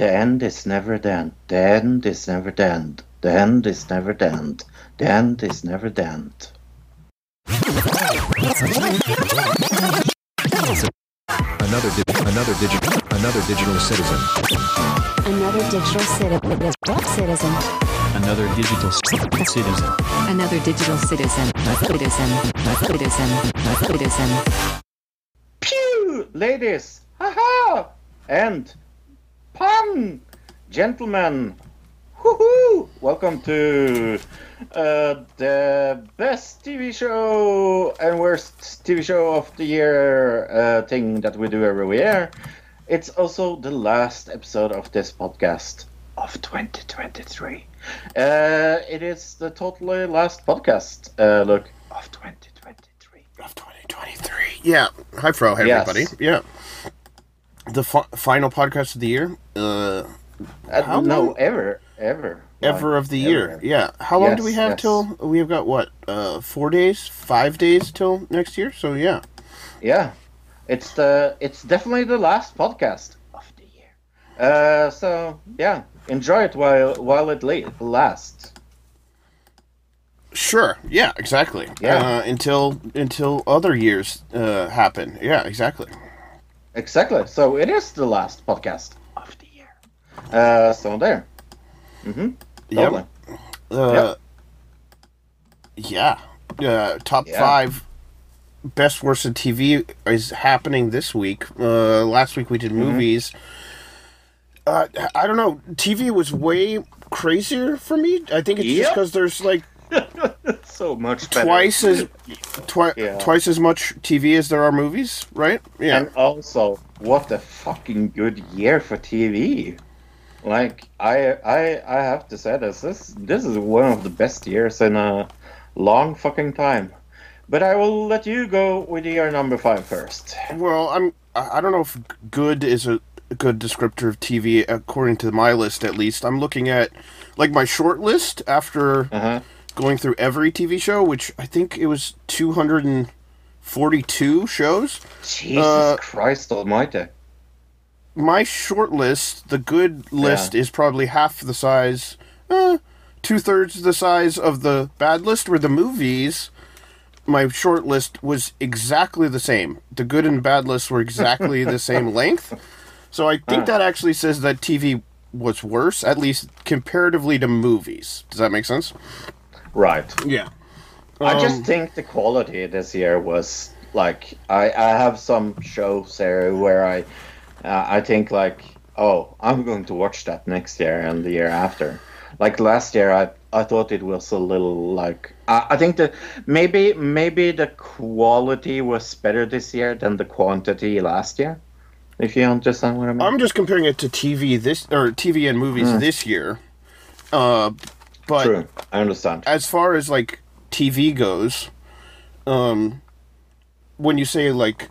The end is never the end. The end is never the end. The end is never the end. The end is never the end. Another di- another digital another digital citizen. Another digital citizen. Citizen. Another digital citizen. Another digital citizen. Citizen. Citizen. Citizen. Pew! Ladies! Haha! And pun! Gentlemen! Woohoo! Welcome to uh, the best TV show and worst TV show of the year uh, thing that we do every year. It's also the last episode of this podcast of 2023. Uh, it is the totally last podcast, uh, look, of 2023. of 2023. Yeah. Hi, Fro. Hey, Yes. everybody. Yeah. The fi- final podcast of the year. Uh, long? ever, ever, ever Like, of the year. ever. Yeah. How long do we have yes. till? We've got what? Uh, four days, five days till next year. So yeah. Yeah, it's the it's definitely the last podcast of the year. Uh, so yeah, enjoy it while while it lasts. Sure. Yeah. Exactly. Yeah. Uh, until until other years uh, happen. Yeah. Exactly. Exactly. So it is the last podcast of the year. Uh, so there. Mm-hmm. Totally. Uh, Yeah. Uh, top Yeah. five best worst of TV is happening this week. Uh, last week we did Mm-hmm. movies. Uh, I don't know. TV was way crazier for me. I think it's just because there's like So much better. twice as twi- Yeah. twice as much TV as there are movies, right? Yeah. And also, what a fucking good year for TV. Like I I I have to say this this this is one of the best years in a long fucking time. But I will let you go with your number five first. Well, I'm. I don't know if good is a good descriptor of TV according to my list. At least I'm looking at like my short list after Uh-huh. Going through every TV show, which I think it was 242 shows. Jesus Uh, Christ Almighty! My short list, the good list, is probably half the size, uh, two thirds the size of the bad list. Where the movies, my short list was exactly the same. The good and bad lists were exactly the same length. So I think that actually says that TV was worse, at least comparatively to movies. Does that make sense? Right. Yeah. I Um, just think the quality this year was like I I have some shows here where I uh, I think like oh I'm going to watch that next year and the year after. Like last year I I thought it was a little like I, I think that maybe maybe the quality was better this year than the quantity last year. If you understand what I mean. I'm just comparing it to TV this or TV and movies this year. Uh, but True. I understand. as far as like TV goes, um, when you say like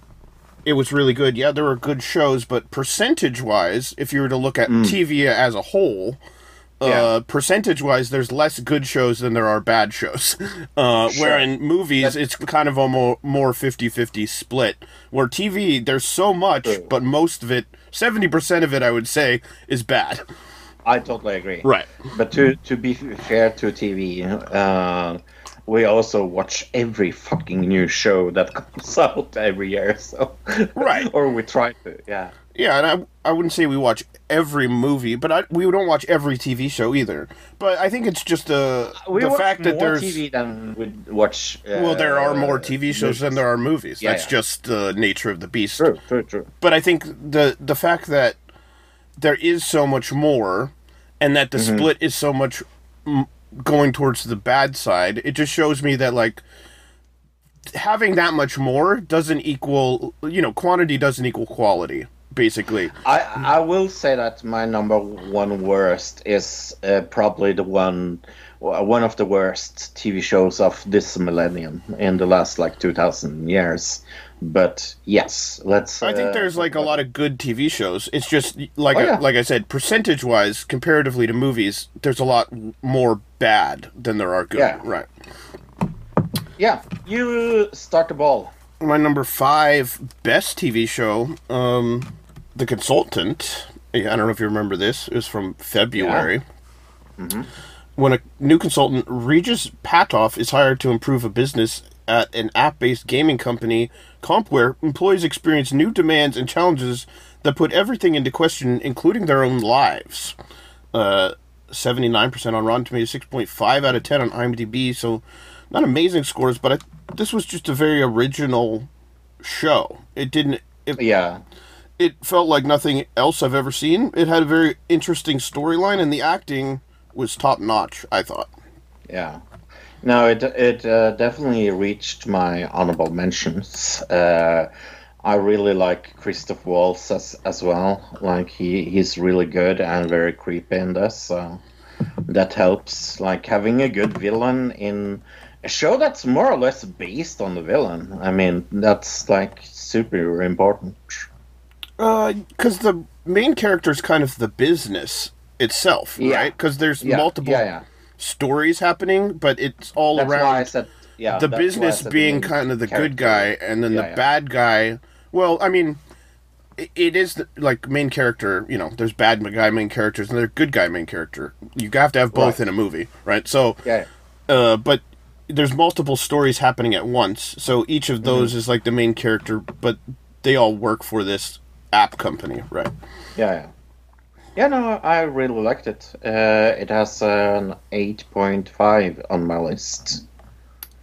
it was really good, yeah, there were good shows, but percentage wise, if you were to look at TV as a whole, uh, Yeah. percentage wise, there's less good shows than there are bad shows. Uh, Where in movies, it's kind of a more, more 50 50 split. Where TV, there's so much, but most of it, 70% of it, I would say, is bad. I totally agree. Right. But to to be fair to TV, uh, we also watch every fucking new show that comes out every year. So Right. or we try to. Yeah. Yeah, and I, I wouldn't say we watch every movie, but I, we don't watch every TV show either. But I think it's just uh, We the fact that there's TV than we watch. Uh, well, there are more TV shows than there are movies. Yeah, That's yeah. just the nature of the beast. True, true, true. But I think the the fact that there is so much more, and that the Mm-hmm. split is so much mm, going towards the bad side, it just shows me that like having that much more doesn't equal you know quantity doesn't equal quality basically. I I will say that my number one worst is uh, probably the one one of the worst TV shows of this millennium in the last like two thousand years. But yes, let's. I think uh, there's like a lot of good TV shows. It's just like Oh, I, yeah. like I said, percentage wise, comparatively to movies, there's a lot more bad than there are good. Yeah. Right. Yeah, you start the ball. My number five best TV show, um, The Consultant. I don't know if you remember this. It was from February. When a new consultant, Regis Patoff, is hired to improve a business at an app based gaming company, Compware, employees experience new demands and challenges that put everything into question, including their own lives. Uh, 79% on Rotten Tomatoes, 6.5 out of 10 on IMDb. So, not amazing scores, but I, this was just a very original show. It didn't. It, Yeah. it felt like nothing else I've ever seen. It had a very interesting storyline, and the acting was top notch. I thought. Yeah. No, it it uh, definitely reached my honorable mentions. Uh, I really like Christoph Waltz as as well. Like he he's really good and very creepy in this. So that helps. Like having a good villain in a show that's more or less based on the villain. I mean, that's like super important. Because the main character is kind of the business itself, Yeah. right? Because there's Yeah, multiple yeah, yeah. Stories happening, but it's all That's around why I said yeah. the that's why I business being main kind of the good guy, and then Yeah, the yeah. bad guy. Well, I mean, it is the, like main character. You know, there's bad guy main characters, and there's good guy main character. You have to have both Right. in a movie, right? So, Yeah. uh, but there's multiple stories happening at once. So each Mm-hmm. of those is like the main character, but they all work for this app company, right? Yeah, yeah. Yeah, no, I really liked it. Uh, it has an 8.5 on my list.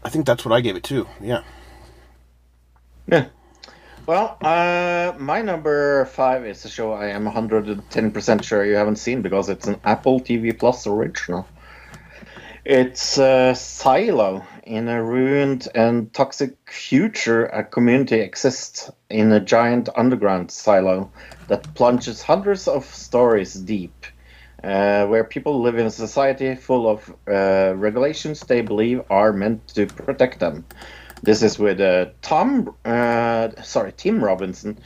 I think that's what I gave it too. Yeah. Yeah. Well, uh, my number five is a show I am 110% sure you haven't seen because it's an Apple TV Plus original. It's uh, Silo. In a ruined and toxic future, a community exists in a giant underground silo that plunges hundreds of stories deep, uh, where people live in a society full of uh, regulations they believe are meant to protect them. This is with uh, Tom, uh, sorry, Tim Robinson,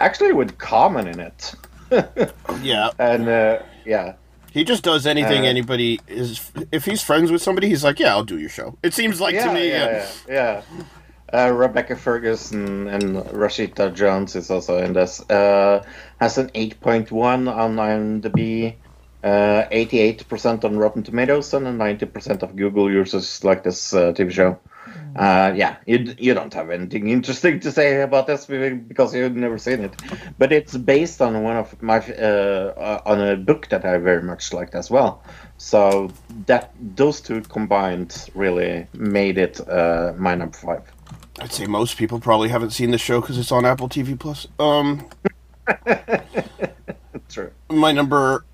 actually with Common in it, Yeah. and uh, yeah. He just does anything Uh, anybody is. If he's friends with somebody, he's like, "Yeah, I'll do your show." It seems like to me. yeah, Yeah. yeah. yeah. Uh, Rebecca Ferguson and Rashida Jones is also in this. Uh, has an 8.1 on IMDb, uh, 88% on Rotten Tomatoes, and 90% of Google users like this uh, TV show. Uh, yeah, you, you don't have anything interesting to say about this because you've never seen it, but it's based on one of my uh, uh, on a book that I very much liked as well. So that those two combined really made it uh, my number five. I'd say most people probably haven't seen the show because it's on Apple TV Plus. Um, True. my number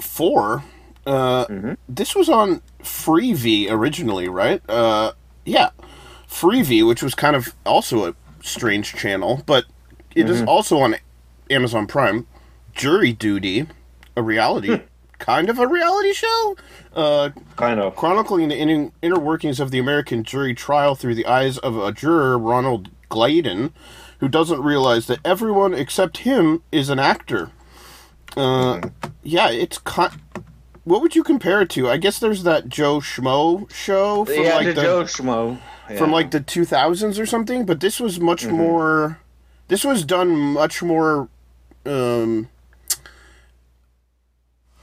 four. Uh, This was on Freevee originally, right? Uh, yeah, Freevee, which was kind of also a strange channel, but it is also on Amazon Prime. Jury Duty, a reality, kind of a reality show. Uh, Kind of. chronicling the inner, inner workings of the American jury trial through the eyes of a juror, Ronald Gladden, who doesn't realize that everyone except him is an actor. Uh, yeah, it's con- what would you compare it to? I guess there's that Joe Schmo show from yeah, like the, the, Joe Schmo. from like the 2000s or something, but this was much more. This was done much more. Um,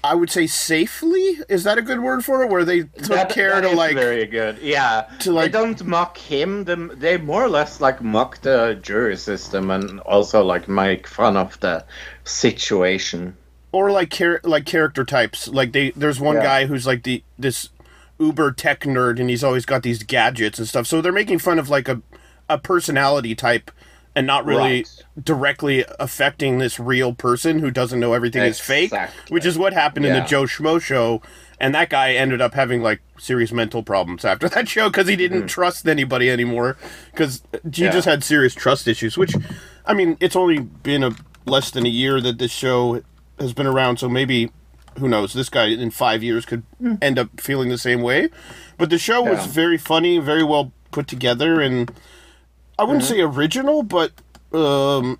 I would say safely. Is that a good word for it? Where they took That- care that to like very good. Yeah, to, like- they don't mock him. They, they more or less like mock the jury system and also like make fun of the situation. Or like char- like character types. Like they, there's one Yeah. guy who's like the this uber tech nerd, and he's always got these gadgets and stuff. So they're making fun of like a a personality type, and not really Right. directly affecting this real person who doesn't know everything is fake. Which is what happened in the Joe Schmo show. And that guy ended up having like serious mental problems after that show because he didn't trust anybody anymore because he Mm-hmm. Yeah. just had serious trust issues. Which, I mean, it's only been a less than a year that this show has been around, so maybe who knows? This guy in five years could end up feeling the same way. But the show was Hmm. Very funny, very well put together, and I wouldn't Mm-hmm. say original, but um,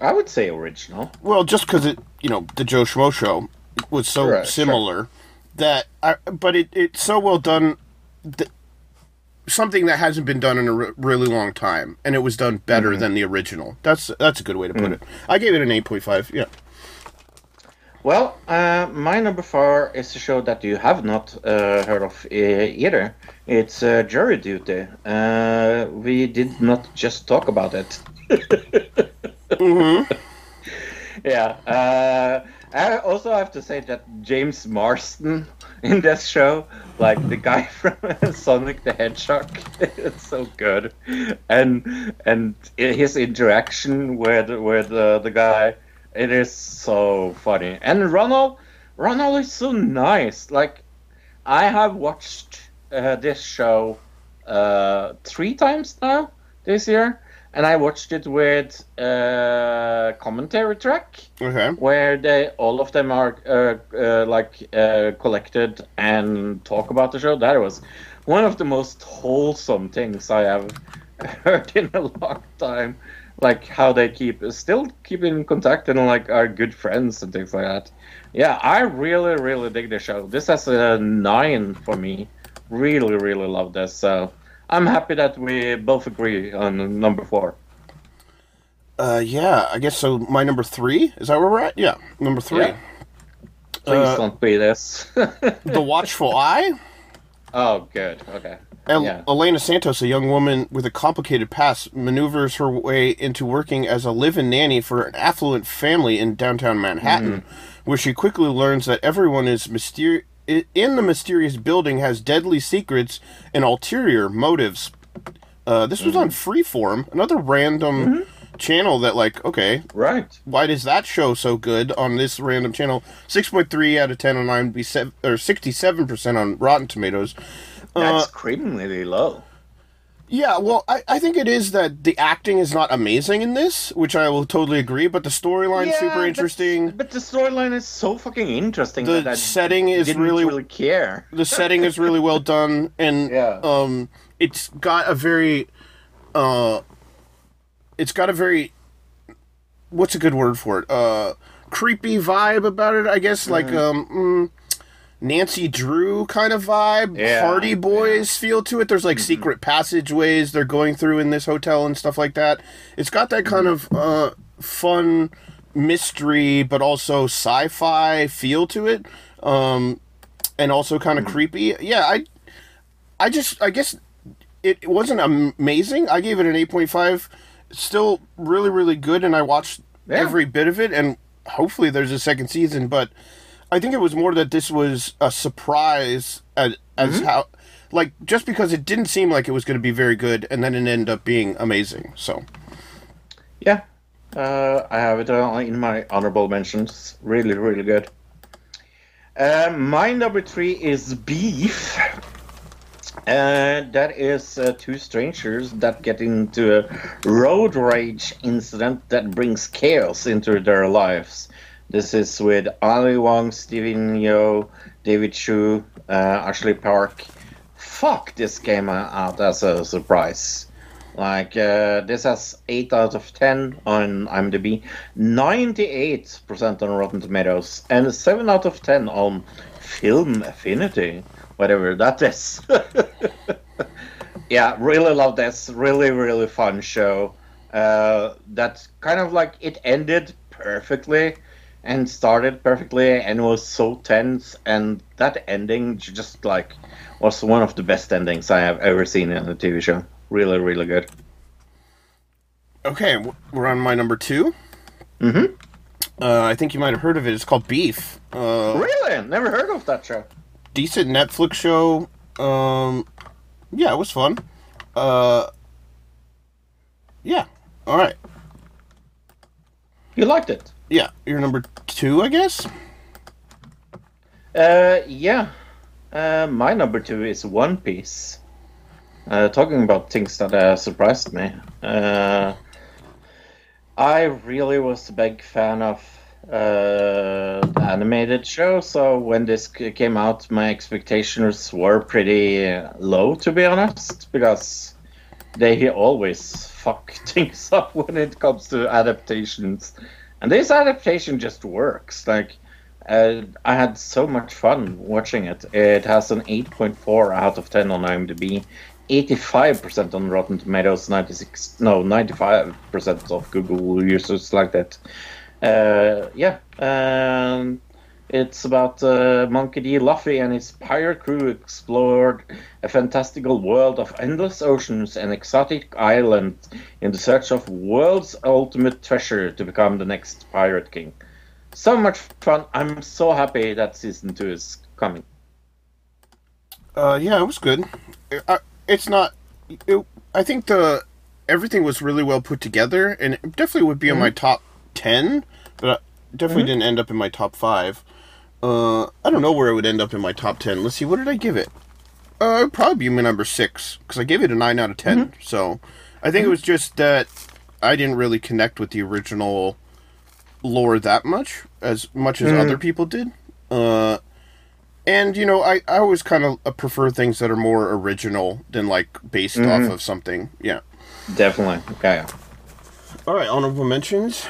I would say original. well, just because it, you know, the Joe Schmo show was so Right, similar that, I, but it it's so well done. That, something that hasn't been done in a re- really long time, and it was done better Mm-hmm. than the original. That's that's a good way to Mm. put it. I gave it an eight point five. Yeah. Well, uh, my number four is a show that you have not uh, heard of either. It's uh, Jury Duty. Uh, we did not just talk about it. Yeah. Uh, I also have to say that James Marsden in this show, like the guy from Sonic the Hedgehog, it's so good, and and his interaction with with uh, the guy, it is so funny. And Ronald, Ronald is so nice. Like, I have watched uh, this show uh, three times now this year, and I watched it with uh, commentary track Okay. where they all of them are uh, uh, like uh, collected and talk about the show. That was one of the most wholesome things I have heard in a long time. Like how they keep still keep in contact and like are good friends and things like that. Yeah, I really really dig the show. This has a nine for me. Really really love this. So I'm happy that we both agree on number four. Uh, yeah, I guess so. My number three is that where we're at? Yeah, number three. Yeah. Please Uh, don't be this. The Watchful Eye. oh, good. Okay. El- Yeah. Elena Santos, a young woman with a complicated past, maneuvers her way into working as a live-in nanny for an affluent family in downtown Manhattan, mm-hmm. where she quickly learns that everyone is myster- in the mysterious building has deadly secrets and ulterior motives. Uh, this was on mm-hmm. Freeform, another random mm-hmm. channel that, like, okay, Right. why does that show so good on this random channel? Six point three out of ten on IMDb, or sixty-seven percent on Rotten Tomatoes. That's Uh, criminally low. Yeah, well, I, I think it is that the acting is not amazing in this, which I will totally agree, but the storyline's super interesting. But, the storyline is so fucking interesting. The that setting is really, really care. the setting is really well done, and Yeah. um, it's got a very, uh, it's got a very, what's a good word for it? Uh, creepy vibe about it, I guess. Like Mm-hmm. um, mm, Nancy Drew kind of vibe, Yeah, Hardy Boys feel to it. There's like secret passageways they're going through in this hotel and stuff like that. It's got that kind of uh, fun mystery, but also sci-fi feel to it, um, and also kind of creepy. Yeah, I, I just, I guess it, it wasn't amazing. I gave it an eight point five. Still really, really good, and I watched Yeah. every bit of it, and hopefully there's a second season. But I think it was more that this was a surprise as, as how, like, just because it didn't seem like it was going to be very good, and then it ended up being amazing. So Yeah. Uh, I have it in my honorable mentions. Really, really good. Uh, my number three is Beef. Uh, that is uh, two strangers that get into a road rage incident that brings chaos into their lives. This is with Ali Wong, Steven Yeun, David Choe, uh, Ashley Park. Fuck, this came out as a surprise. Like uh, this has eight out of ten on IMDb, ninety-eight percent on Rotten Tomatoes, and seven out of ten on Film Affinity, whatever that is. yeah, really love this. Really, really fun show. Uh, that kind of like it ended perfectly and started perfectly and was so tense and that ending just like was one of the best endings I have ever seen in a TV show. Really, really good. okay, we're on my number 2 Mm-hmm. Uh, I think you might have heard of it. It's called Beef. Uh, Really? Never heard of that show. decent Netflix show. Um, yeah, it was fun. Uh, yeah. All right. You liked it? Yeah, you're number two, I guess. Uh, yeah. Uh, my number two is One Piece. Uh, talking about things that uh, surprised me. Uh, I really was a big fan of uh, the animated show, so when this came out, my expectations were pretty low, to be honest, because they always fuck things up when it comes to adaptations. And this adaptation just works. Like, uh, I had so much fun watching it. It has an 8.4 out of 10 on IMDb, 85% on Rotten Tomatoes, 96 no 95% of Google users like that. Uh, yeah, um, It's about uh, Monkey D. Luffy and his pirate crew explored a fantastical world of endless oceans and exotic islands in the search of world's ultimate treasure to become the next pirate king. So much fun! I'm so happy that season two is coming. Uh, yeah, it was good. It's not. It, I think the everything was really well put together, and it definitely would be in my top ten, but I definitely didn't end up in my top five. Uh, I don't know where it would end up in my top ten. Let's see, what did I give it? Uh, probably be my number six because I gave it a nine out of 10 So I think it was just that I didn't really connect with the original lore that much, as much as other people did. Uh, and you know, I, I always kind of prefer things that are more original than like based off of something. Yeah. Definitely. Okay. All right, honorable mentions.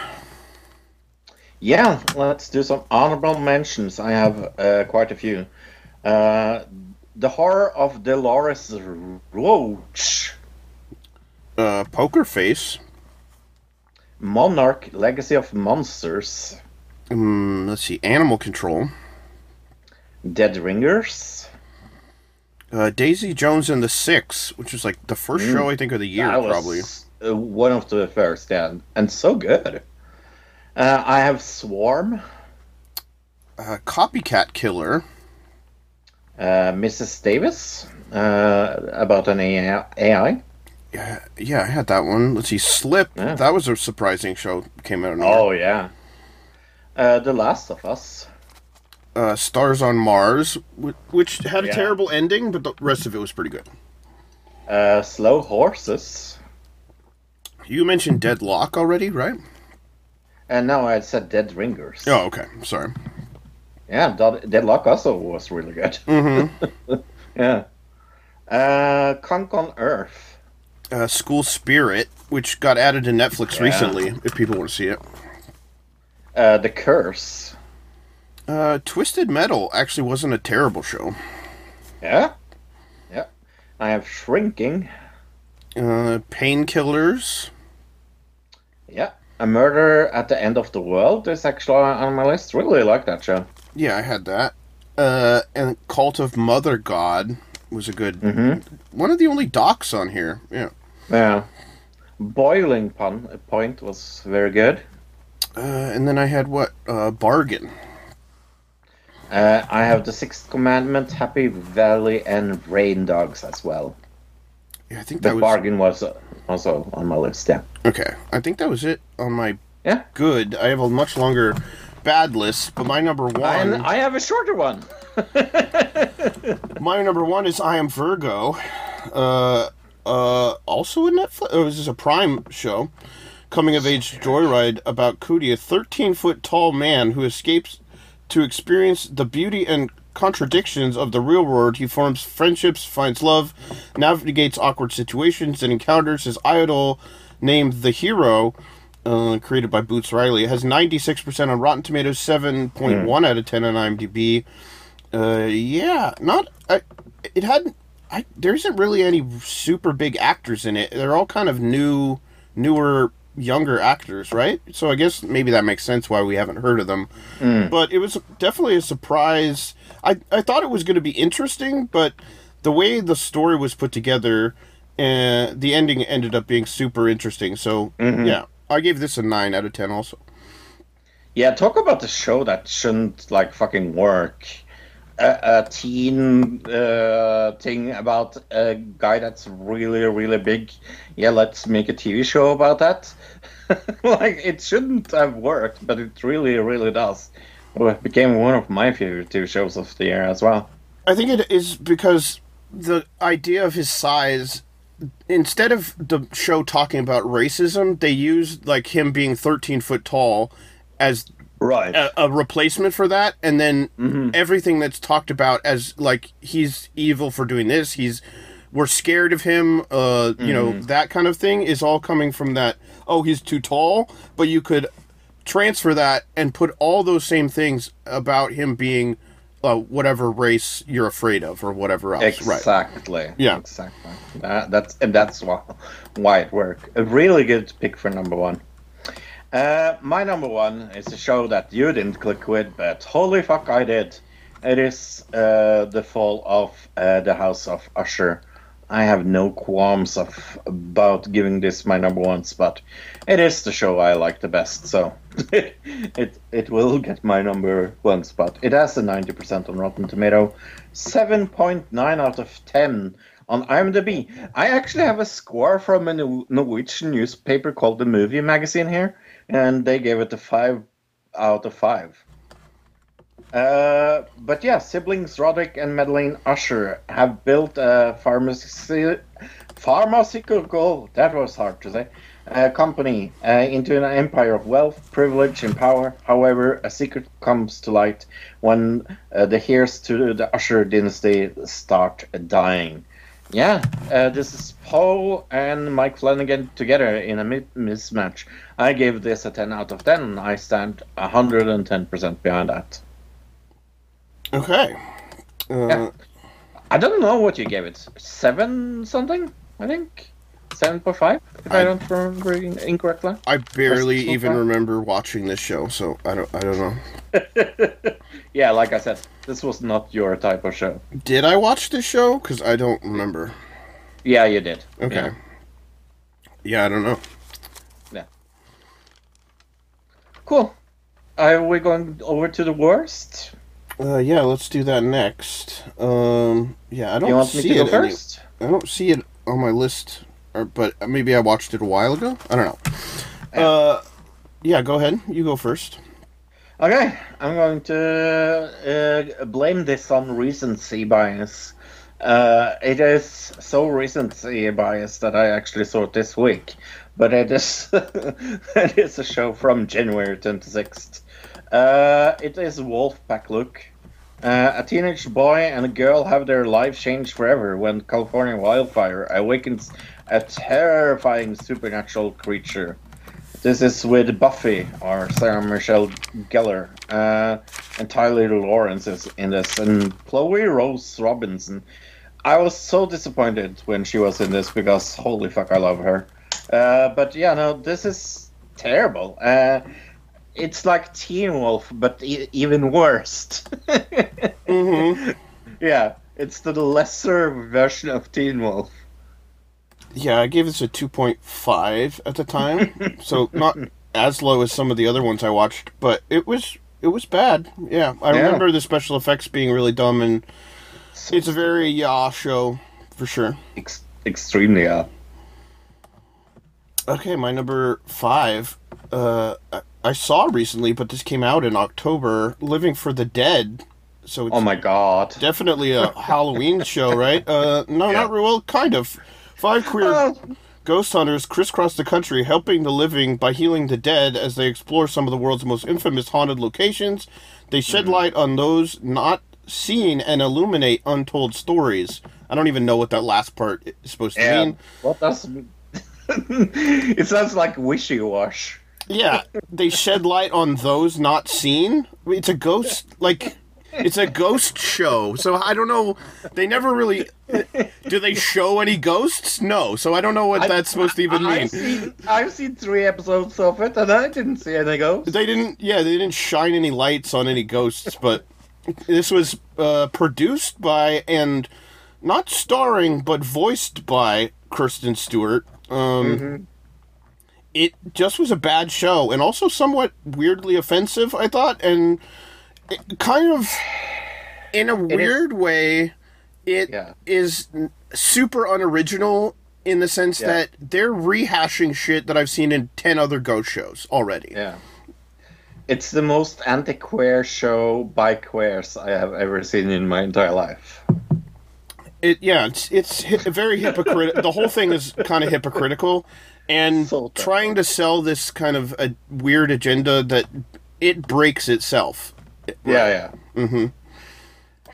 Yeah, let's do some honorable mentions. I have uh, quite a few. Uh, the horror of Dolores Roach, Uh, Poker Face. Monarch: Legacy of Monsters, Mm, let's see, Animal Control. Dead Ringers. Uh, Daisy Jones and the Six, which was like the first show I think of the year, That was, probably. uh, one of the first, yeah, and so good. Uh, I have Swarm, Uh, Copycat Killer. uh, Mrs. Davis, uh, about an AI. Yeah, yeah, I had that one. Let's see, Slip. Yeah. That was a surprising show. Came out. In Oh yeah. Uh, the Last of Us. uh, Stars on Mars, which had a Yeah. terrible ending, but the rest of it was pretty good. Uh, Slow Horses. You mentioned Deadloch already, right? And now I said Dead Ringers. Oh, okay. Sorry. Yeah, Dead- Deadloch also was really good. Mm-hmm. yeah. Uh, Conk on Earth. Uh, School Spirit, which got added to Netflix Yeah. recently, if people want to see it. Uh, the Curse. Uh, Twisted Metal actually wasn't a terrible show. Yeah. Yeah. I have Shrinking. Uh, Painkillers. Yeah. A Murder at the End of the World is actually on my list. Really like that show. Yeah, I had that. Uh, and Cult of Mother God was a good one of the only docs on here. Yeah. Yeah. Boiling Pun Point was very good. Uh, and then I had what? Uh, Bargain. Uh, I have The Sixth Commandment, Happy Valley, and Rain Dogs as well. Yeah, I think The that was Bargain was uh, also on my list, yeah. okay. I think that was it on my Yeah. good. I have a much longer bad list, but my number one, And I have a shorter one. my number one is I Am Virgo. Uh, uh, also a Netflix. Oh, this is a Prime show. Coming of age joyride about Cootie, a 13 foot tall man who escapes to experience the beauty and contradictions of the real world. He forms friendships, finds love, navigates awkward situations, and encounters his idol named the Hero, uh, created by Boots Riley. It has 96% on Rotten Tomatoes, 7.1 out of 10 on IMDb. Uh, yeah, not. I, it had. I there isn't really any super big actors in it. They're all kind of new, newer, younger actors, right? So I guess maybe that makes sense why we haven't heard of them. But it was definitely a surprise. I I thought it was going to be interesting, but the way the story was put together, uh, the ending ended up being super interesting. So yeah, I gave this a nine out of ten. Also, Yeah, talk about the show that shouldn't like fucking work. A, a teen uh, thing about a guy that's really, really big. Yeah, let's make a TV show about that. like it shouldn't have worked, but it really, really does. Well, it became one of my favorite TV shows of the year as well. I think it is because the idea of his size. Instead of the show talking about racism, they used like him being 13 foot tall as Right. a, a replacement for that and then Mm-hmm. everything that's talked about as like he's evil for doing this he's we're scared of him uh you know Mm-hmm. that kind of thing is all coming from that oh he's too tall but you could transfer that and put all those same things about him being uh, whatever race you're afraid of or whatever else right Exactly. Yeah. Exactly. That, that's and that's why why it worked. A really good pick for number one. Uh, my number one is a show that you didn't click with, but holy fuck, I did. It is uh, the fall of uh, the House of Usher. I have no qualms of about giving this my number one spot. It is the show I like the best, so it it will get my number one spot. It has a ninety percent on Rotten Tomato, seven point nine out of ten on IMDb. I actually have a score from a Norwegian newspaper called the Movie Magazine here, and they gave it a five out of five. Uh, but yeah, siblings Roderick and Madeline Usher have built a pharmacy, pharmaceutical, that was hard to say, uh, company uh, into an empire of wealth, privilege, and power. However, a secret comes to light when uh, the heirs to the Usher dynasty start dying. Yeah, uh, this is Poe and Mike Flanagan together in a mi- mismatch. I gave this a 10 out of 10. I stand 110% behind that. Okay. Uh, Yeah. I don't know what you gave it. Seven something, I think. Seven point five, if I, I- don't remember incorrectly. I barely even remember watching this show, so I don't. I don't know. yeah, like I said, this was not your type of show. Did I watch this show? Because I don't remember. Yeah, you did. Okay. Yeah. Yeah, I don't know. Yeah. Cool. Are we going over to the worst? Uh, yeah, let's do that next. Um, yeah, I don't you want me see it. any- I don't see it on my list, or, but maybe I watched it a while ago. I don't know. Uh, yeah, go ahead. You go first. Okay, I'm going to uh, blame this on recency bias. Uh, it is so recency bias that I actually saw it this week, but it is it is a show from January 26th. Uh, it is Wolfpack Look. Uh, a teenage boy and a girl have their lives changed forever when California wildfire awakens a terrifying supernatural creature. This is with Buffy or Sarah Michelle Gellar, uh, and Tyler Lawrence is in this, and Chloe Rose Robertson. I was so disappointed when she was in this because holy fuck, I love her. Uh, but yeah, no, this is terrible. Uh, it's like Teen Wolf, but e- even worse. Mm-hmm. yeah, it's the lesser version of Teen Wolf. Yeah, I gave this a 2.5 at the time, so not as low as some of the other ones I watched, but it was it was bad. Yeah, I Yeah. remember the special effects being really dumb, and it's a very YA show for sure. Ex- extremely, yeah. Okay, my number five. Uh, I- saw recently, but this came out in October. Living for the Dead. So it's Oh my god. definitely a Halloween show, right? Uh, no, Yeah. not real. Well, kind of. Five queer Oh. ghost hunters crisscross the country, helping the living by healing the dead as they explore some of the world's most infamous haunted locations. They shed Mm-hmm. light on those not seen and illuminate untold stories. I don't even know what that last part is supposed to Yeah. mean. Well, that's it sounds like wishy wash. Yeah, they shed light on those not seen. It's a ghost, like it's a ghost show. So I don't know. They never really do they show any ghosts? No. So I don't know what that's supposed to even mean. I've seen, I've seen three episodes of it, and I didn't see any ghosts. They didn't. Yeah, they didn't shine any lights on any ghosts. But this was uh, produced by and not starring, but voiced by Kristen Stewart. Um, It just was a bad show, and also somewhat weirdly offensive. I thought, and it kind of, in a weird way, it is Yeah. n- super unoriginal in the sense Yeah. that they're rehashing shit that I've seen in ten other ghost shows already. Yeah. It's the most anti-queer show by queers I have ever seen in my entire life. It yeah, it's it's hi- very hypocritical. the whole thing is kind of hypocritical, and So trying to sell this kind of a weird agenda that it breaks itself. Yeah, yeah. Mm-hmm.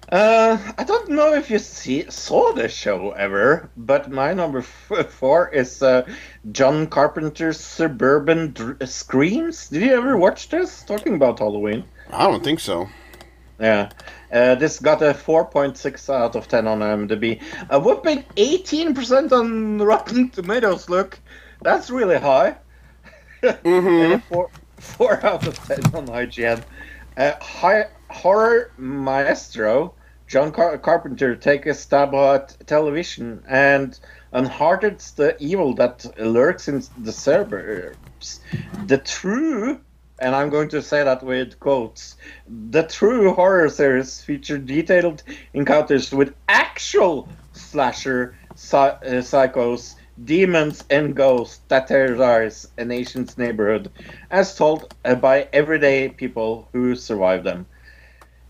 Uh, I don't know if you see saw this show ever, but my number f- four is uh, John Carpenter's Suburban Dr- Screams. Did you ever watch this? Talking about Halloween. I don't think so. Yeah. Uh, this got a 4.6 out of 10 on IMDb. A whopping 18% on Rotten Tomatoes, look. That's really high. Uh, four, four out of ten on IGN. Uh, hi, horror maestro John Car- Carpenter take a stab at television and unheartens the evil that lurks in the suburbs. The true, and I'm going to say that with quotes, the true horror series feature detailed encounters with actual slasher psy- uh, psychos, demons, and ghosts that terrorize a nation's neighborhood, as told uh, by everyday people who survive them.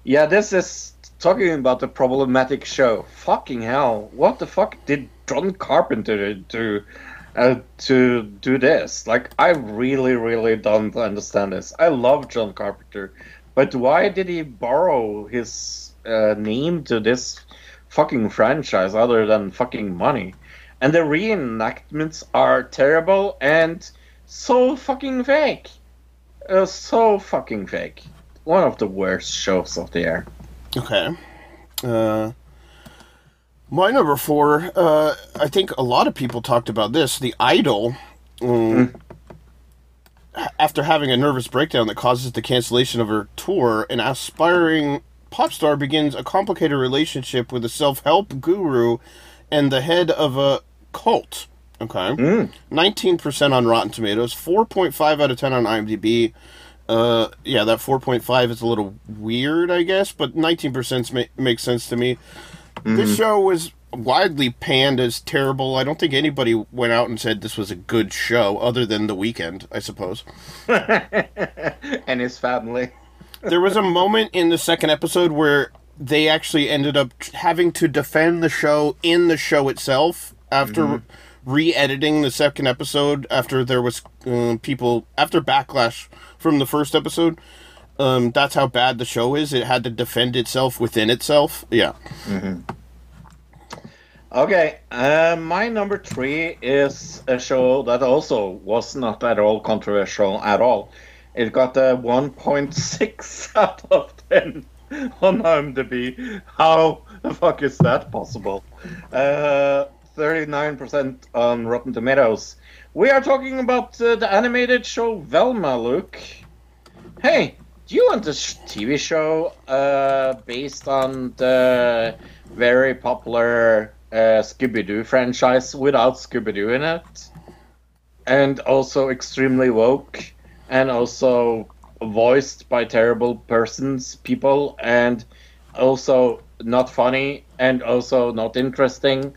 Yeah, this is talking about the problematic show. Fucking hell! What the fuck did John Carpenter do uh, to do this? Like, I really, really don't understand this. I love John Carpenter, but why did he borrow his uh, name to this fucking franchise other than fucking money? And the reenactments are terrible and so fucking fake. Uh, so fucking fake. One of the worst shows of the year. Okay. Uh, my number four, uh, I think a lot of people talked about this. The Idol, um, h- after having a nervous breakdown that causes the cancellation of her tour, an aspiring pop star begins a complicated relationship with a self help guru and the head of a cult. Okay. 19% on Rotten Tomatoes, 4.5 out of 10 on IMDb. Uh, yeah, that 4.5 is a little weird, I guess, but 19% ma- makes sense to me. This show was widely panned as terrible. I don't think anybody went out and said this was a good show, other than The Weeknd, I suppose. and his family. there was a moment in the second episode where they actually ended up having to defend the show in the show itself after re-editing the second episode after there was um, people after backlash from the first episode. Um, that's how bad the show is. It had to defend itself within itself. Yeah. Okay, uh, my number three is a show that also was not at all controversial at all. It got a 1.6 out of 10 on IMDb. How the fuck is that possible? Uh, 39% on Rotten Tomatoes. We are talking about uh, the animated show Velma, Luke. Hey, do you want a TV show uh, based on the very popular uh, Scooby Doo franchise without Scooby Doo in it? And also extremely woke, and also voiced by terrible persons, people, and also not funny, and also not interesting.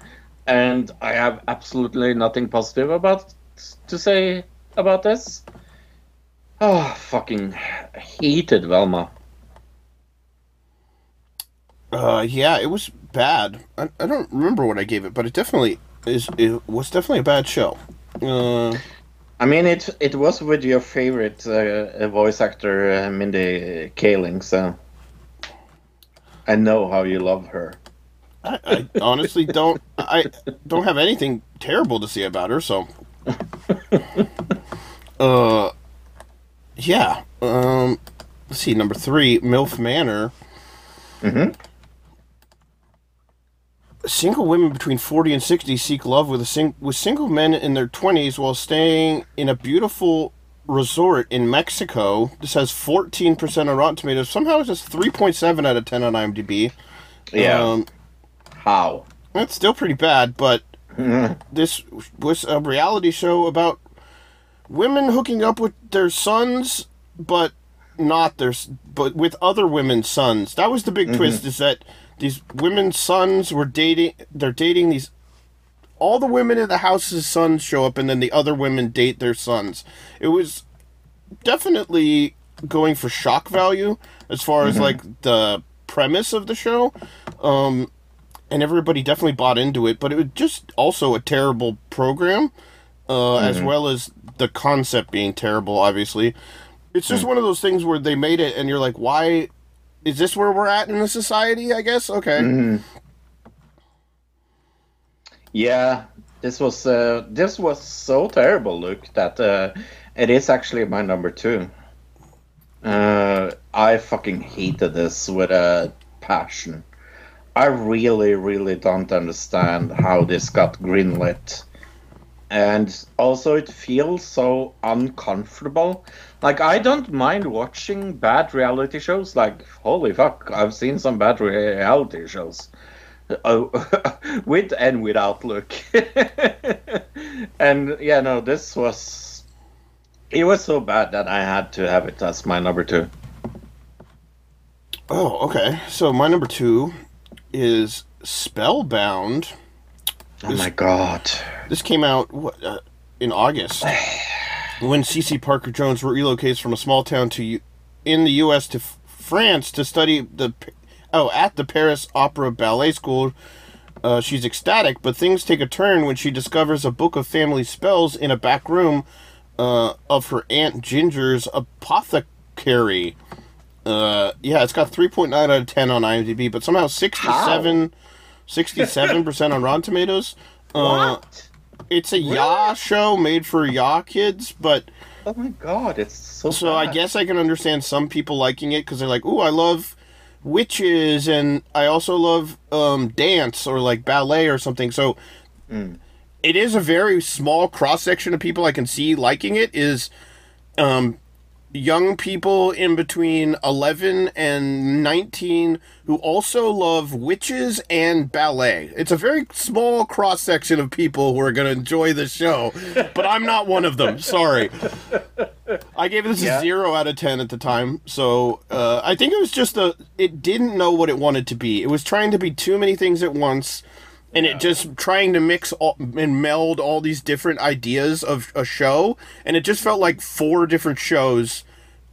And I have absolutely nothing positive about to say about this. Oh, fucking hated Velma. uh, yeah it was bad I, I don't remember what i gave it but it definitely is it was definitely a bad show uh, I mean, it it was with your favorite uh, voice actor, uh, Mindy Kaling, so I know how you love her. I, I honestly don't. I don't have anything terrible to say about her. So, uh, yeah. Um, let's see. Number three, MILF Manor. Mhm. Single women between forty and sixty seek love with a sing- with single men in their twenties while staying in a beautiful resort in Mexico. This has fourteen percent on Rotten Tomatoes. Somehow it's just three point seven out of ten on IMDb. Yeah. Um, how? that's still pretty bad, but this was a reality show about women hooking up with their sons, but not their, but with other women's sons. That was the big twist. Is that these women's sons were dating? They're dating these. All the women in the house's sons show up, and then the other women date their sons. It was definitely going for shock value as far as like the premise of the show. Um, and everybody definitely bought into it, but it was just also a terrible program, uh, as well as the concept being terrible, obviously. It's just one of those things where they made it, and you're like, why is this where we're at in the society? I guess. Okay. Yeah, this was uh, this was so terrible, Luke, that uh, it is actually my number two. Uh, I fucking hated this with a passion. I really, really don't understand how this got greenlit. And also it feels so uncomfortable. Like I don't mind watching bad reality shows. Like holy fuck, I've seen some bad reality shows, oh, with and without look. and yeah, no, this was it was so bad that I had to have it as my number two. Oh, okay. So my number two is Spellbound. Oh my god. This came out what, uh, in August when Cece Parker Jones relocates from a small town to U- in the U.S. to f- France to study the oh at the Paris Opera Ballet School. Uh, she's ecstatic, but things take a turn when she discovers a book of family spells in a back room uh, of her aunt Ginger's apothecary. Uh, yeah, it's got 3.9 out of 10 on IMDb, but somehow 67 percent on Rotten Tomatoes. Uh, What? it's a YA show made for YA kids, but Oh my god, it's so. so I guess I can understand some people liking it because they're like, "Ooh, I love witches, and I also love um, dance or like ballet or something." So it is a very small cross section of people I can see liking it. Is um, young people in between 11 and 19 who also love witches and ballet. It's a very small cross section of people who are going to enjoy the show, but I'm not one of them. Sorry. I gave this Yeah. a 0 out of 10 at the time. So, uh, I think it was just a it didn't know what it wanted to be. It was trying to be too many things at once. And it just trying to mix all, and meld all these different ideas of a show, and it just felt like four different shows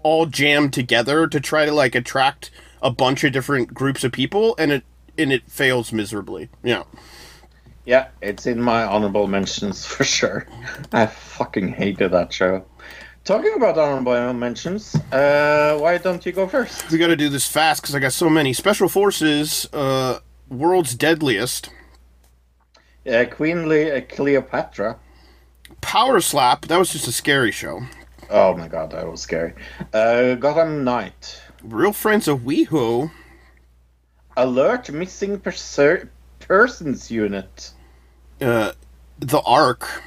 all jammed together to try to like attract a bunch of different groups of people and it and it fails miserably yeah Yeah, it's in my honorable mentions for sure. I fucking hated that show. Talking about honorable mentions, uh, why don't you go first? we got to do this fast because i got so many special forces uh world's deadliest Uh, Queen Le- uh, Cleopatra. power slap that was just a scary show Oh my god, that was scary. Uh, Gotham Knight. real friends of WeHo Alert Missing Perser- Persons Unit. uh the ark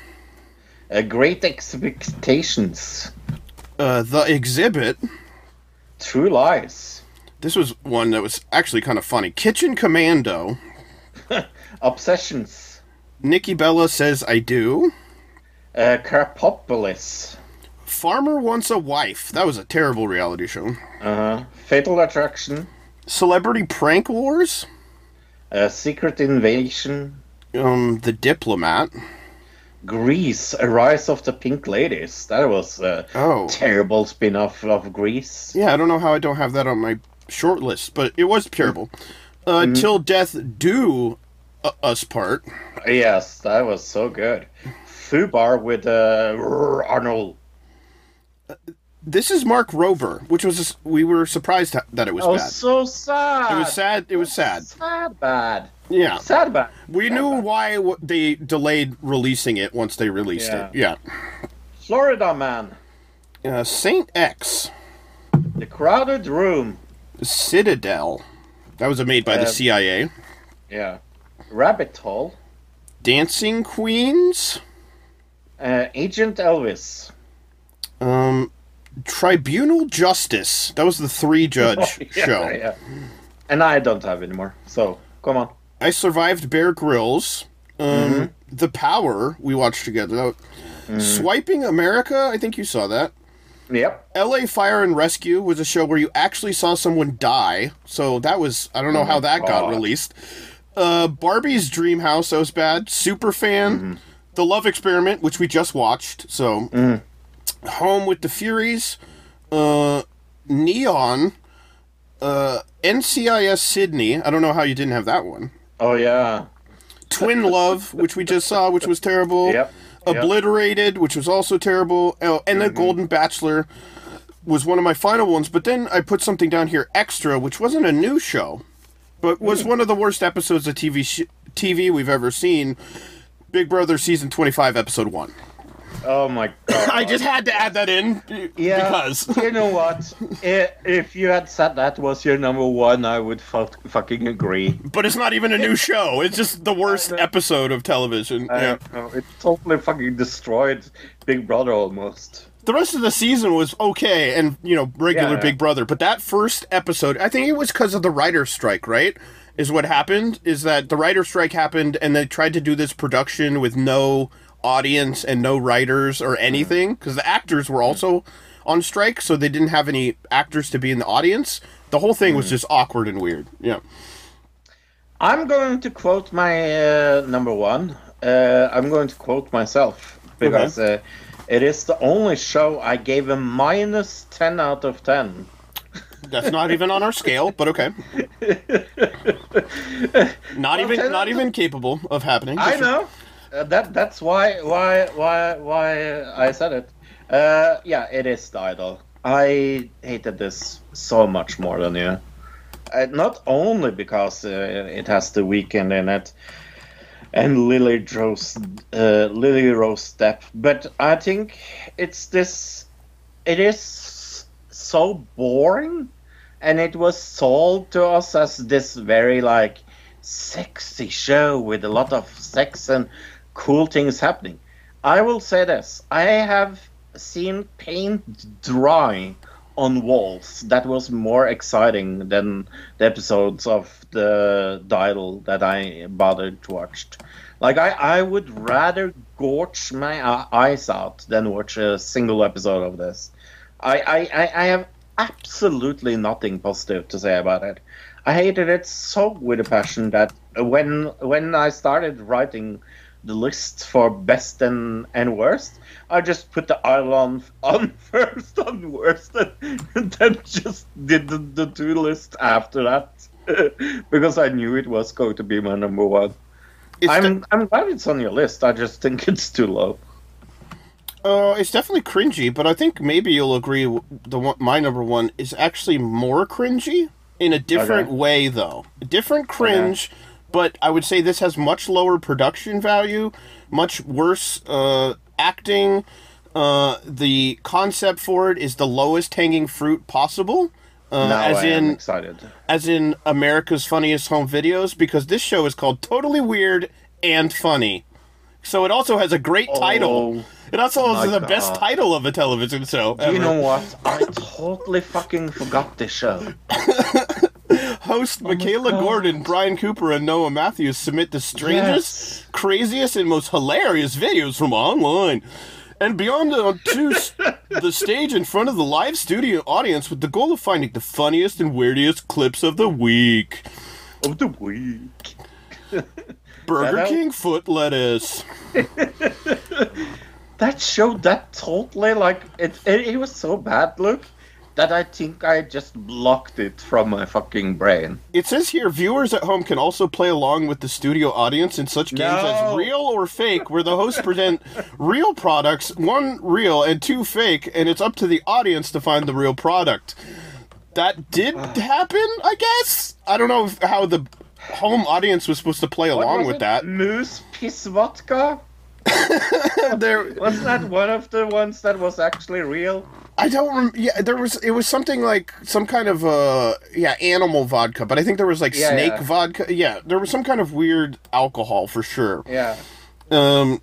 Uh, Great Expectations. uh the exhibit True Lies. this was one that was actually kind of funny kitchen commando Obsessions. Nikki bella says i do Uh, Krapopolis. farmer wants a wife that was a terrible reality show Uh-huh. Fatal Attraction. celebrity prank wars Uh, Secret Invasion. um the diplomat Grease, A Rise of the Pink Ladies. That was a Oh. terrible spin off of Grease. Yeah, I don't know how I don't have that on my short list, but it was terrible. Uh, Till death do uh, us part. Yes, that was so good. Fubar with uh, Arnold. This is Mark Rover, which was we were surprised that it was Oh, bad. so sad. It was sad. It was sad. Sad bad. Yeah, Sad bad. we Sad knew bad. why they delayed releasing it once they released it. Yeah, Florida Man. uh, Saint X The Crowded Room. Citadel. That was made by the Uh, CIA. Yeah. Rabbit Hole. Dancing Queens. Uh, Agent Elvis. Um, Tribunal Justice. That was the three judge Yeah, show. yeah. And I don't have anymore. So, come on. I survived Bear Grylls. Um, Mm-hmm. The Power we watched together. That- Swiping America. I think you saw that. Yep. L.A. Fire and Rescue was a show where you actually saw someone die. So that was I don't know how that got released. Uh, Barbie's Dream House. That was bad. Superfan. The Love Experiment, which we just watched. So Home with the Furys. Uh, Neon. Uh, NCIS Sydney. I don't know how you didn't have that one. Oh, yeah. Twin Love, which we just saw, which was terrible. Yep. Yep. Obliterated, which was also terrible. Oh, and the Golden Bachelor was one of my final ones. But then I put something down here, Extra, which wasn't a new show, but was one of the worst episodes of TV sh- TV we've ever seen. Big Brother season twenty five, episode one. Oh my god! I just had to add that in yeah. because you know what? I- If you had said that was your number one, I would fu- fucking agree. but it's not even a new show. It's just the worst episode of television. I yeah. know, it totally fucking destroyed Big Brother almost. The rest of the season was okay and, you know, regular Yeah. Big Brother, but that first episode, I think it was because of the writer's strike, right? Is what happened is that the writer's strike happened and they tried to do this production with no audience and no writers or anything because the actors were also on strike, so they didn't have any actors to be in the audience. The whole thing was just awkward and weird. Yeah. I'm going to quote my uh, number one. Uh, I'm going to quote myself because uh, it is the only show I gave a minus 10 out of 10. That's not even on our scale, but okay. Not even not even capable of happening. I know. Uh, that that's why why why why I said it. Uh, yeah, it is the idol. I hated this so much more than you. Uh, not only because uh, it has The Weeknd in it and Lily Rose uh, Lily Rose Depp, but I think it's this. It is so boring, and it was sold to us as this very like sexy show with a lot of sex and cool things happening. I will say this: I have seen paint dry on walls that was more exciting than the episodes of the Idol that I bothered to watch. Like I, I would rather gorge my eyes out than watch a single episode of this. I, I, I have absolutely nothing positive to say about it. I hated it so with a passion that when when I started writing the list for best and, and worst, I just put the Idol on, first on worst and then just did the, the two list after that because I knew it was going to be my number one. It's I'm I'm glad it's on your list. I just think it's too low. Uh, it's definitely cringy, but I think maybe you'll agree. The one, my number one is actually more cringy in a different Okay. way, though. A Different cringe, but I would say this has much lower production value, much worse uh, acting. Uh, the concept for it is the lowest hanging fruit possible. Uh, now as I in, excited. as in America's Funniest Home Videos, because this show is called Totally Weird and Funny. So it also has a great title. Oh, It also has the best title of a television show. Do you know what? I totally fucking forgot this show. Host oh Michaela Oh God. Gordon, Brian Cooper, and Noah Matthews submit the strangest, Yes. craziest, and most hilarious videos from online. And beyond the, to the stage in front of the live studio audience with the goal of finding the funniest and weirdest clips of the week. Of the week. Burger King foot lettuce. That show that totally like it, it. It was so bad, look, that I think I just blocked it from my fucking brain. It says here viewers at home can also play along with the studio audience in such games as real or fake, where the hosts present real products, one real and two fake, and it's up to the audience to find the real product. That did ah. happen, I guess. I don't know how the home audience was supposed to play What along was with it? that. Moose piss vodka. There, Wasn't that one of the ones that was actually real? I don't. Rem- yeah, there was. It was something like some kind of uh, yeah, animal vodka, but I think there was like Yeah, snake yeah. vodka. Yeah, there was some kind of weird alcohol for sure. Yeah. Um,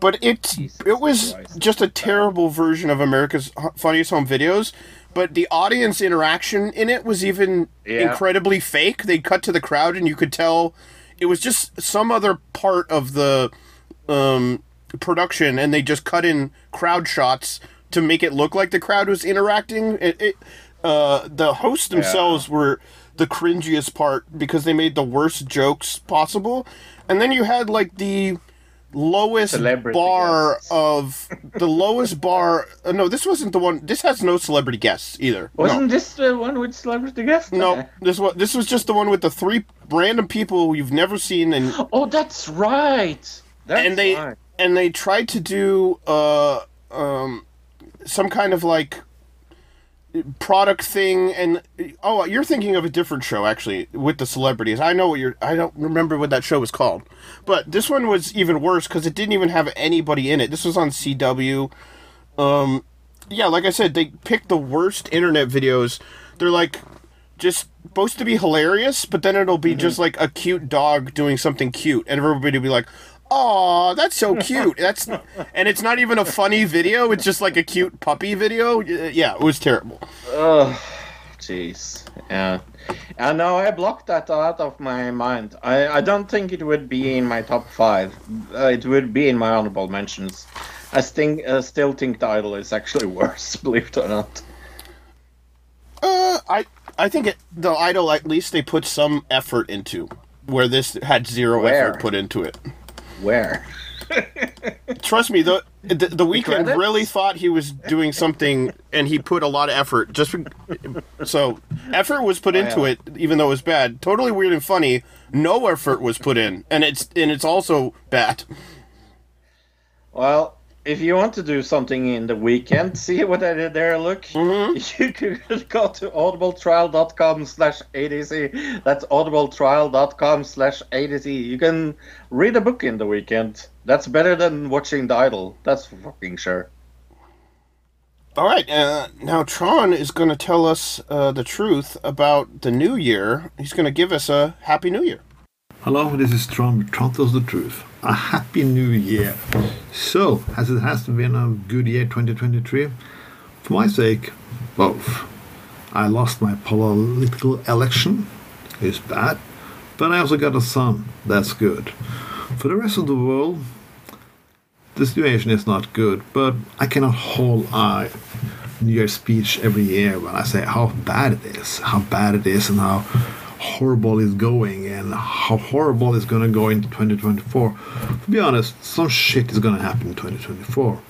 but it Jesus it was Christ. just a terrible version of America's Funniest Home Videos. But the audience interaction in it was even Yeah. incredibly fake. They cut to the crowd, and you could tell it was just some other part of the um, production, and they just cut in crowd shots to make it look like the crowd was interacting. It, it uh, the hosts themselves were the cringiest part because they made the worst jokes possible, and then you had like the lowest Celebrity bar guests. of the lowest bar. Uh, no, this wasn't the one. This has no celebrity guests either. Wasn't this the one with celebrity guests? No, this was this was just the one with the three random people you've never seen, and Oh, that's right. That's and they right. and they tried to do uh um some kind of like product thing and oh you're thinking of a different show actually with the celebrities. I know what you're i don't remember what that show was called. But this one was even worse because it didn't even have anybody in it. This was on cw um yeah like i said they picked the worst internet videos. They're like just supposed to be hilarious but then it'll be just like a cute dog doing something cute and everybody will be like oh that's so cute that's and it's not even a funny video it's just like a cute puppy video yeah it was terrible Ugh, jeez. Yeah. And now I blocked that out of my mind. I, I don't think it would be in my top five. Uh, it would be in my honorable mentions. I think, uh, still think the idol is actually worse, believe it or not. Uh, I I think it, the idol at least they put some effort into where this had zero Where? effort put into it. Where? Trust me, the the, The Weeknd really thought he was doing something, and he put a lot of effort. Just for, so effort was put oh, into yeah. it, even though it was bad. Totally weird and funny. No effort was put in, and it's and it's also bad. Well, if you want to do something in the weekend, see what I did there, look. You could go to audibletrial.com slash ADC. That's audibletrial.com slash ADC. You can read a book in the weekend. That's better than watching The Idol. That's for fucking sure. All right, uh, now Trond is going to tell us uh, the truth about the new year. He's going to give us a happy new year. Hello, this is Trond. Trond tells the truth. A happy new year. So, as it has been a good year 2023, for my sake, both. I lost my political election, it's bad, but I also got a son, that's good. For the rest of the world, the situation is not good, but I cannot hold a New Year's speech every year when I say how bad it is, how bad it is, and how horrible is going, and how horrible is going to go into 2024. To be honest, some shit is going to happen in 2024.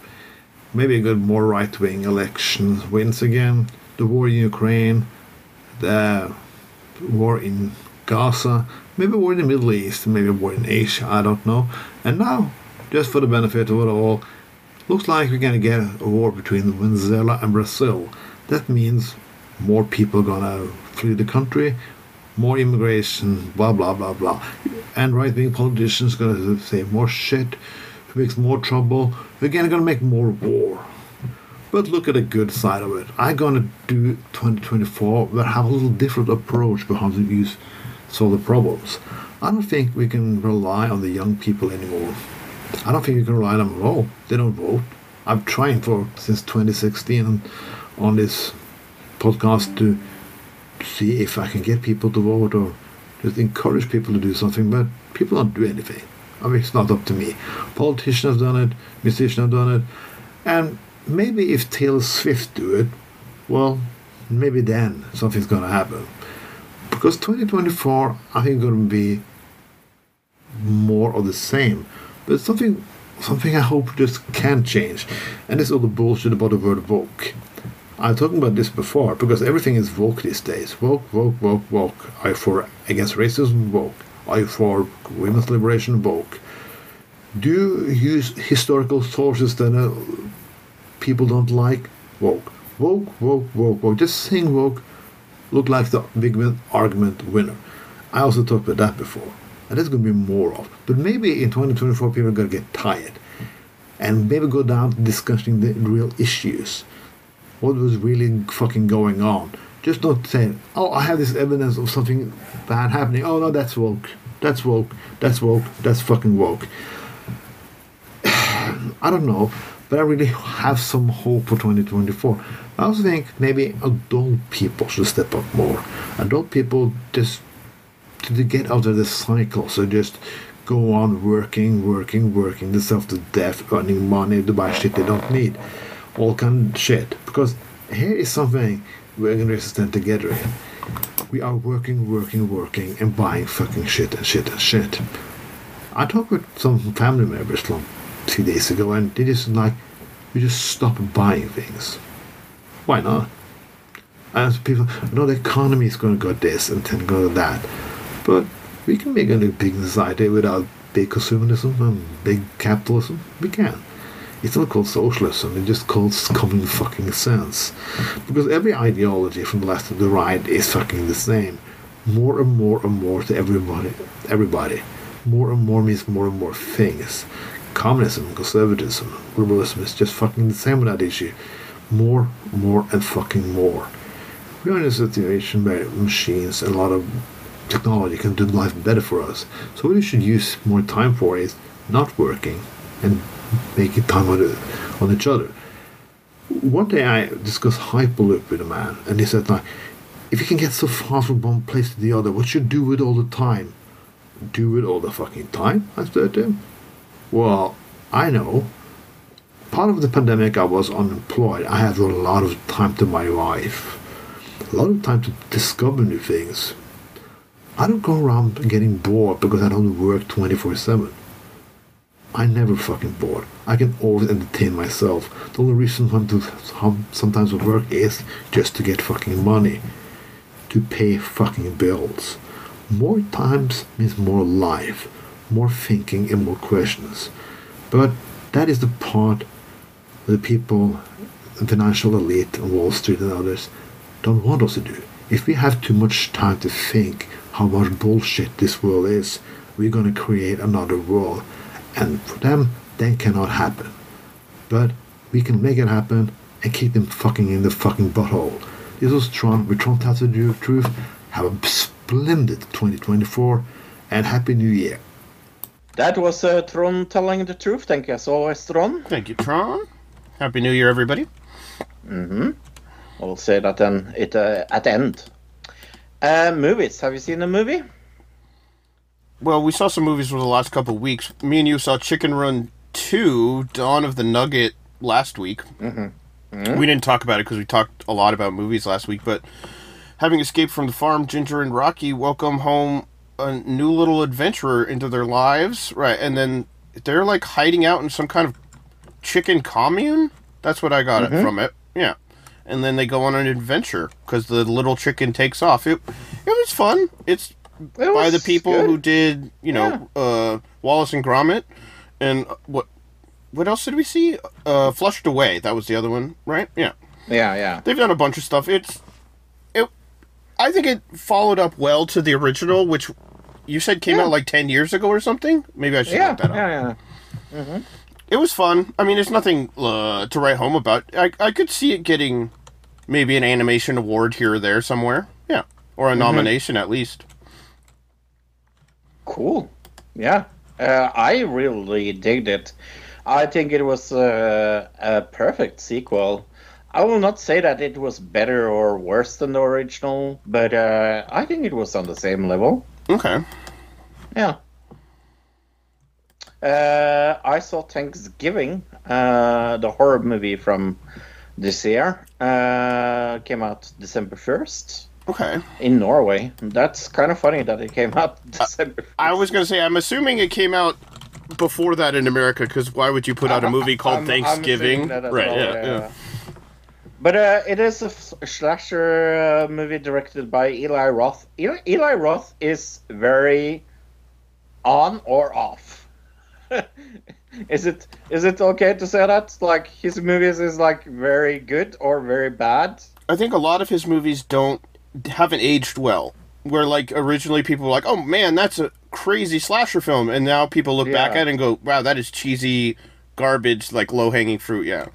Maybe a good more right wing elections wins again, the war in Ukraine, the war in Gaza, maybe war in the Middle East, maybe war in Asia, I don't know. And now, just for the benefit of it all, looks like we're gonna get a war between Venezuela and Brazil. That means more people gonna flee the country, more immigration, blah blah blah blah. And right wing politicians gonna say more shit, makes more trouble. We're gonna gonna make more war. But look at the good side of it. I'm gonna do 2024, but have a little different approach behind the to use solve the problems. I don't think we can rely on the young people anymore. I don't think you can rely on them at all. They don't vote. I've tried for since 2016 on, on this podcast to see if I can get people to vote or just encourage people to do something, but people don't do anything. I mean, it's not up to me. Politicians have done it, musicians have done it, and maybe if Taylor Swift do it, well, maybe then something's gonna happen. Because 2024, I think, going to be more of the same, but something, something I hope just can change, and this is all the bullshit about the word woke. I'm talking about this before because everything is woke these days. Woke, woke, woke, woke. Are you for against racism? Woke. Are you for women's liberation? Woke. Do you use historical sources that uh, people don't like? Woke. Woke, woke, woke, woke. Just saying woke look like the big argument winner. I also talked about that before. And there's going to be more of. But maybe in 2024 people are going to get tired. And maybe go down to discussing the real issues what was really fucking going on. Just not saying, oh, I have this evidence of something bad happening. Oh, no, that's woke. That's woke. That's woke. That's fucking woke. I don't know, but I really have some hope for 2024. I also think maybe adult people should step up more. Adult people just to get out of the cycle, so just go on working, working, working themselves to death, earning money to buy shit they don't need all kind of shit. Because here is something we're gonna stand together in. We are working, working, working, and buying fucking shit and shit and shit. I talked with some family members from two days ago, and they just like, we just stop buying things. Why not? As people, no, the economy is going to go this and then go that, but we can make a new big society without big consumerism and big capitalism. We can It's not called socialism. It's just called common fucking sense. Because every ideology from the left to the right is fucking the same. More and more and more to everybody. Everybody. More and more means more and more things. Communism, conservatism, liberalism is just fucking the same with that issue. More, more, and fucking more. We're in a situation where machines and a lot of technology can do life better for us. So what we should use more time for is not working and making time on, on each other. One day I discussed Hyperloop with a man, and he said, if you can get so far from one place to the other, what should you do with all the time? Do it all the fucking time? I said to him. Well, I know. Part of the pandemic, I was unemployed. I had a lot of time to my wife, a lot of time to discover new things. I don't go around getting bored because I don't work 24 7. I never fucking bored. I can always entertain myself. The only reason I'm to sometimes work is just to get fucking money. To pay fucking bills. More times means more life, more thinking and more questions. But that is the part the people, the financial elite and Wall Street and others don't want us to do. If we have too much time to think how much bullshit this world is, we're to create another world. And for them, that cannot happen. But we can make it happen and keep them fucking in the fucking butthole. This was Trond. With Trond tells the truth. Have a splendid 2024 and Happy New Year. That was uh, Trond telling the truth. Thank you as always, Trond. Thank you, Trond. Happy New Year, everybody. Mm-hmm. I'll say that then it uh, at the end. Uh, movies. Have you seen the movie? Well, we saw some movies for the last couple of weeks. Me and you saw Chicken Run 2, Dawn of the Nugget, last week. Mm-hmm. We didn't talk about it because we talked a lot about movies last week, but having escaped from the farm, Ginger and Rocky welcome home a new little adventurer into their lives. Right, and then they're like hiding out in some kind of chicken commune. That's what I got it from it. Yeah. And then they go on an adventure because the little chicken takes off. It, it was fun. It's It by the people good. who did, you know, uh, Wallace and Gromit, and what what else did we see? Uh, Flushed Away. That was the other one, right? Yeah, Yeah, yeah. they've done a bunch of stuff. It's it. I think it followed up well to the original, which you said came Yeah. out like ten years ago or something. Maybe I should Yeah, look that up. yeah, yeah. It was fun. I mean, there's nothing uh, to write home about. I I could see it getting maybe an animation award here or there somewhere. Yeah, or a nomination at least. Cool. Yeah. Uh, I really digged it. I think it was uh, a perfect sequel. I will not say that it was better or worse than the original, but uh, I think it was on the same level. Okay. Yeah. Uh, I saw Thanksgiving, uh, the horror movie from this year. Uh, came out December 1st Okay. in Norway. That's kind of funny that it came out December 1st. I was gonna say, I'm assuming it came out before that in America, because why would you put out a movie called I'm- I'm Thanksgiving? as right? well, yeah, yeah. But uh, it is a slasher uh, movie directed by Eli Roth. Eli, Eli Roth is very on or off. is it is it okay to say that? Like his movies is like very good or very bad? I think a lot of his movies don't haven't aged well. Where like originally people were like, "Oh man, that's a crazy slasher film," and now people look back at it and go, "Wow, that is cheesy garbage, like low hanging fruit." Yeah,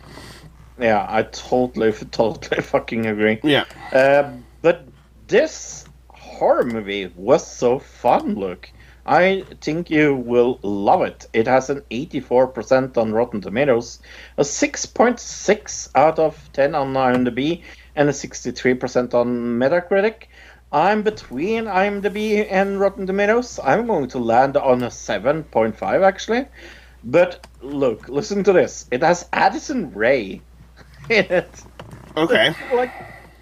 Yeah, I totally totally fucking agree. yeah. Uh, but this horror movie was so fun. Look, I think you will love it. It has an 84% on Rotten Tomatoes, a 6.6 out of 10 on IMDb, and a 63% on Metacritic. I'm between IMDb and Rotten Tomatoes. I'm going to land on a 7.5 actually. But look, listen to this. It has Addison Rae in it Okay. like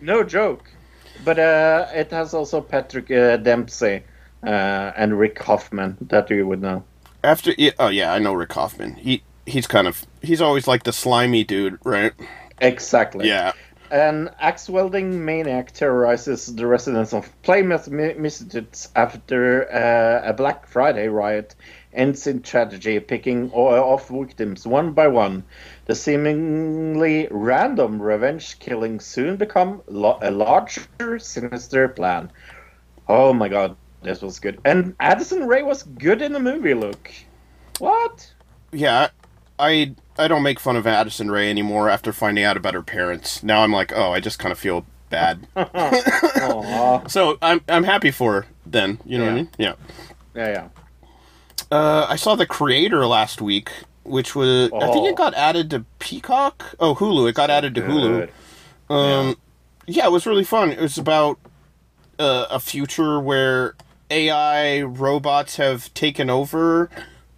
no joke. But uh, it has also Patrick uh, Dempsey uh, and Rick Hoffman that you would know. After, oh yeah, I know Rick Hoffman. He he's kind of he's always like the slimy dude, right? Exactly. Yeah. An axe wielding maniac terrorizes the residents of Plymouth, Massachusetts after uh, a Black Friday riot ends in tragedy, picking off victims one by one. The seemingly random revenge killings soon become lo- a larger, sinister plan. Oh my god, this was good. And Addison Rae was good in the movie. Look, what? Yeah, I I don't make fun of Addison Rae anymore after finding out about her parents. Now I'm like, oh, I just kind of feel bad. So I'm I'm happy for her then. You know what I mean? Yeah. yeah, yeah. Uh, I saw the creator last week, which was I think Oh. it got added to Peacock. Oh, Hulu. It got added to Hulu. Good. Um, yeah. it was really fun. It was about uh, a future where AI robots have taken over.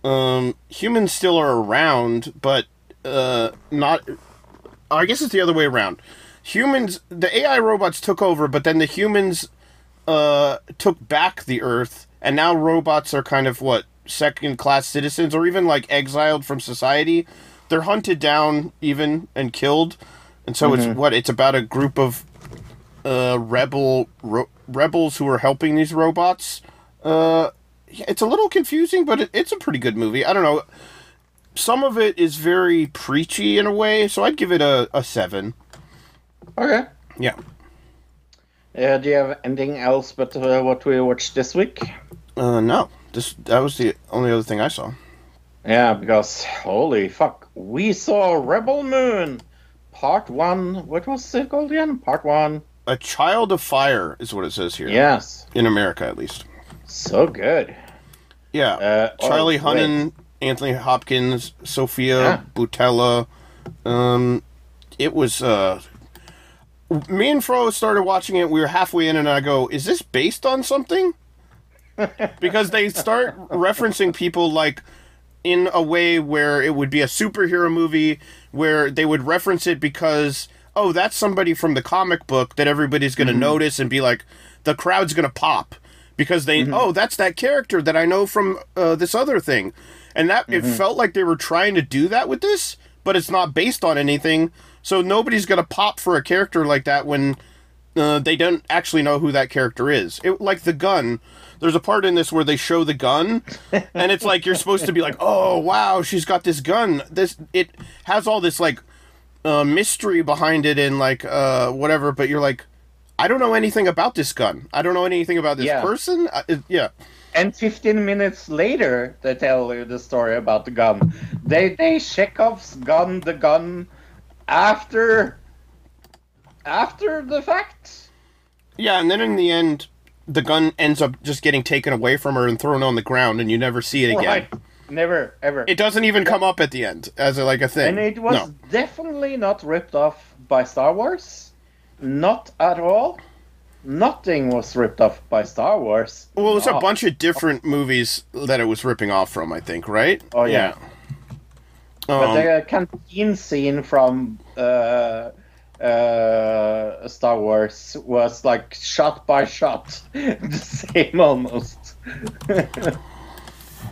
Um, humans still are around, but uh, not. I guess it's the other way around. Humans, the AI robots took over, but then the humans uh, took back the Earth, and now robots are kind of what second class citizens, or even like exiled from society. They're hunted down, even and killed, and so it's what it's about a group of uh, rebel ro- rebels who are helping these robots. Uh, it's a little confusing, but it, it's a pretty good movie. I don't know. Some of it is very preachy in a way, so I'd give it a, a seven. Okay. Yeah. Uh, do you have anything else but uh, what we watched this week? Uh, no, this that was the only other thing I saw. Yeah, because holy fuck, we saw Rebel Moon, part one. What was it called again? Part one. A Child of Fire is what it says here. Yes, In America, at least. So good. Yeah. Uh, oh, Charlie wait. Hunnam, Anthony Hopkins, Sofia Yeah. Boutella. Um, it was. Uh, me and Fro started watching it. We were halfway in, and I go, "Is this based on something?" because they start referencing people like in a way where it would be a superhero movie where they would reference it because oh that's somebody from the comic book that everybody's going to notice and be like the crowd's going to pop because they oh that's that character that I know from uh, this other thing. And that it felt like they were trying to do that with this but it's not based on anything. So nobody's going to pop for a character like that when uh, they don't actually know who that character is. It, like the gun, there's a part in this where they show the gun, and it's like you're supposed to be like, "Oh wow, she's got this gun." This it has all this like uh, mystery behind it and like uh, whatever, but you're like, I don't know anything about this gun. I don't know anything about this Yeah. person. Uh, it- yeah, And 15 minutes later, they tell you the story about the gun. They they Chekhov's gun the gun after after the fact. yeah, and then in the end, the gun ends up just getting taken away from her and thrown on the ground, and you never see it again. Right. Never ever. It doesn't even come up at the end as a, like a thing. and it was No. definitely not ripped off by Star Wars. Not at all. Nothing was ripped off by Star Wars. Well, it's a bunch of different movies that it was ripping off from, I think, right? Oh, yeah. Um, But the canteen scene from uh, uh, Star Wars was like shot by shot, the same almost.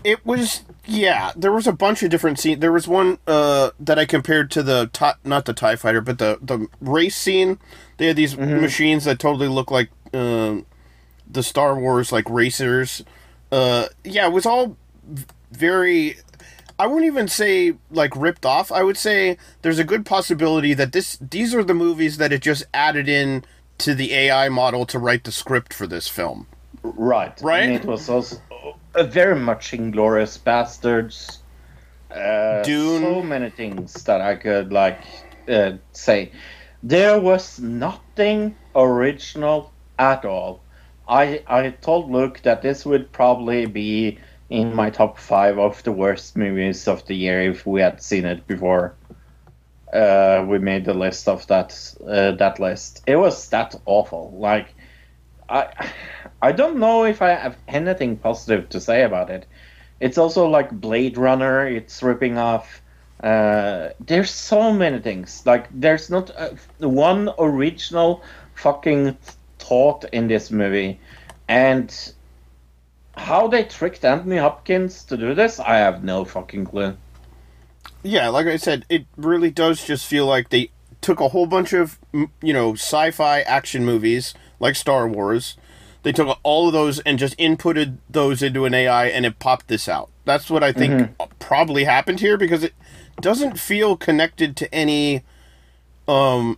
it was, yeah. There was a bunch of different scenes. There was one uh, that I compared to the Ti- not the Tie Fighter, but the the race scene. They had these machines that totally look like um, the Star Wars like racers. Uh, yeah, it was all very. I wouldn't even say like ripped off. I would say there's a good possibility that this these are the movies that it just added in to the AI model to write the script for this film. Right. Right? And it was also uh, very much Inglourious Basterds. Uh, Dune. So many things that I could like uh, say. There was nothing original at all. I I told Luke that this would probably be in my top five of the worst movies of the year if we had seen it before. Uh, we made the list of that uh, that list. It was that awful. Like I I don't know if I have anything positive to say about it. It's also like Blade Runner. It's ripping off. Uh, there's so many things. Like there's not uh, one original fucking thought in this movie, and how they tricked Anthony Hopkins to do this, I have no fucking clue. Yeah, like I said, it really does just feel like they took a whole bunch of you know sci-fi action movies like Star Wars. They took all of those and just inputted those into an AI, and it popped this out. That's what I think probably happened here because it doesn't feel connected to any um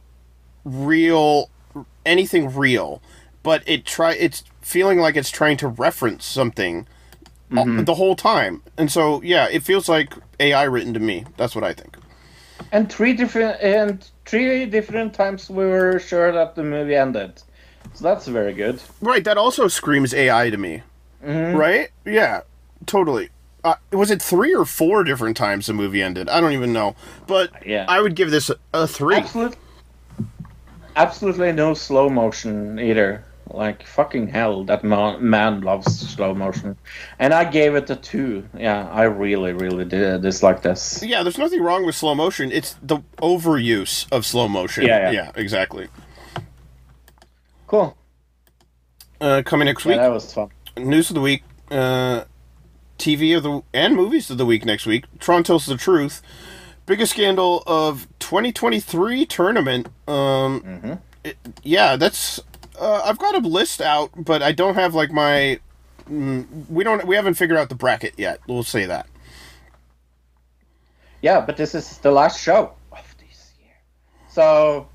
real anything real, but it try it's feeling like it's trying to reference something uh, the whole time. And so yeah, it feels like AI written to me. That's what I think. And three different and three different times we were sure that the movie ended. So that's very good. Right, that also screams AI to me. Right? Yeah, totally. Uh, was it three or four different times the movie ended? I don't even know. But Yeah. I would give this a, a three. Absolute, absolutely no slow motion either. Like fucking hell, that man, man loves slow motion, and I gave it a two. Yeah, I really, really did dislike this. Yeah, there's nothing wrong with slow motion. It's the overuse of slow motion. Yeah, yeah. exactly. Cool. Uh, coming next Yeah, week, that was fun. news of the week, uh, TV of the and movies of the week next week. Trond tells the truth. Biggest scandal of 2023 tournament. Um, it- yeah, that's. Uh, I've got a list out, but I don't have like my. Mm, we don't. We haven't figured out the bracket yet. We'll say that. Yeah, but this is the last show of this year, so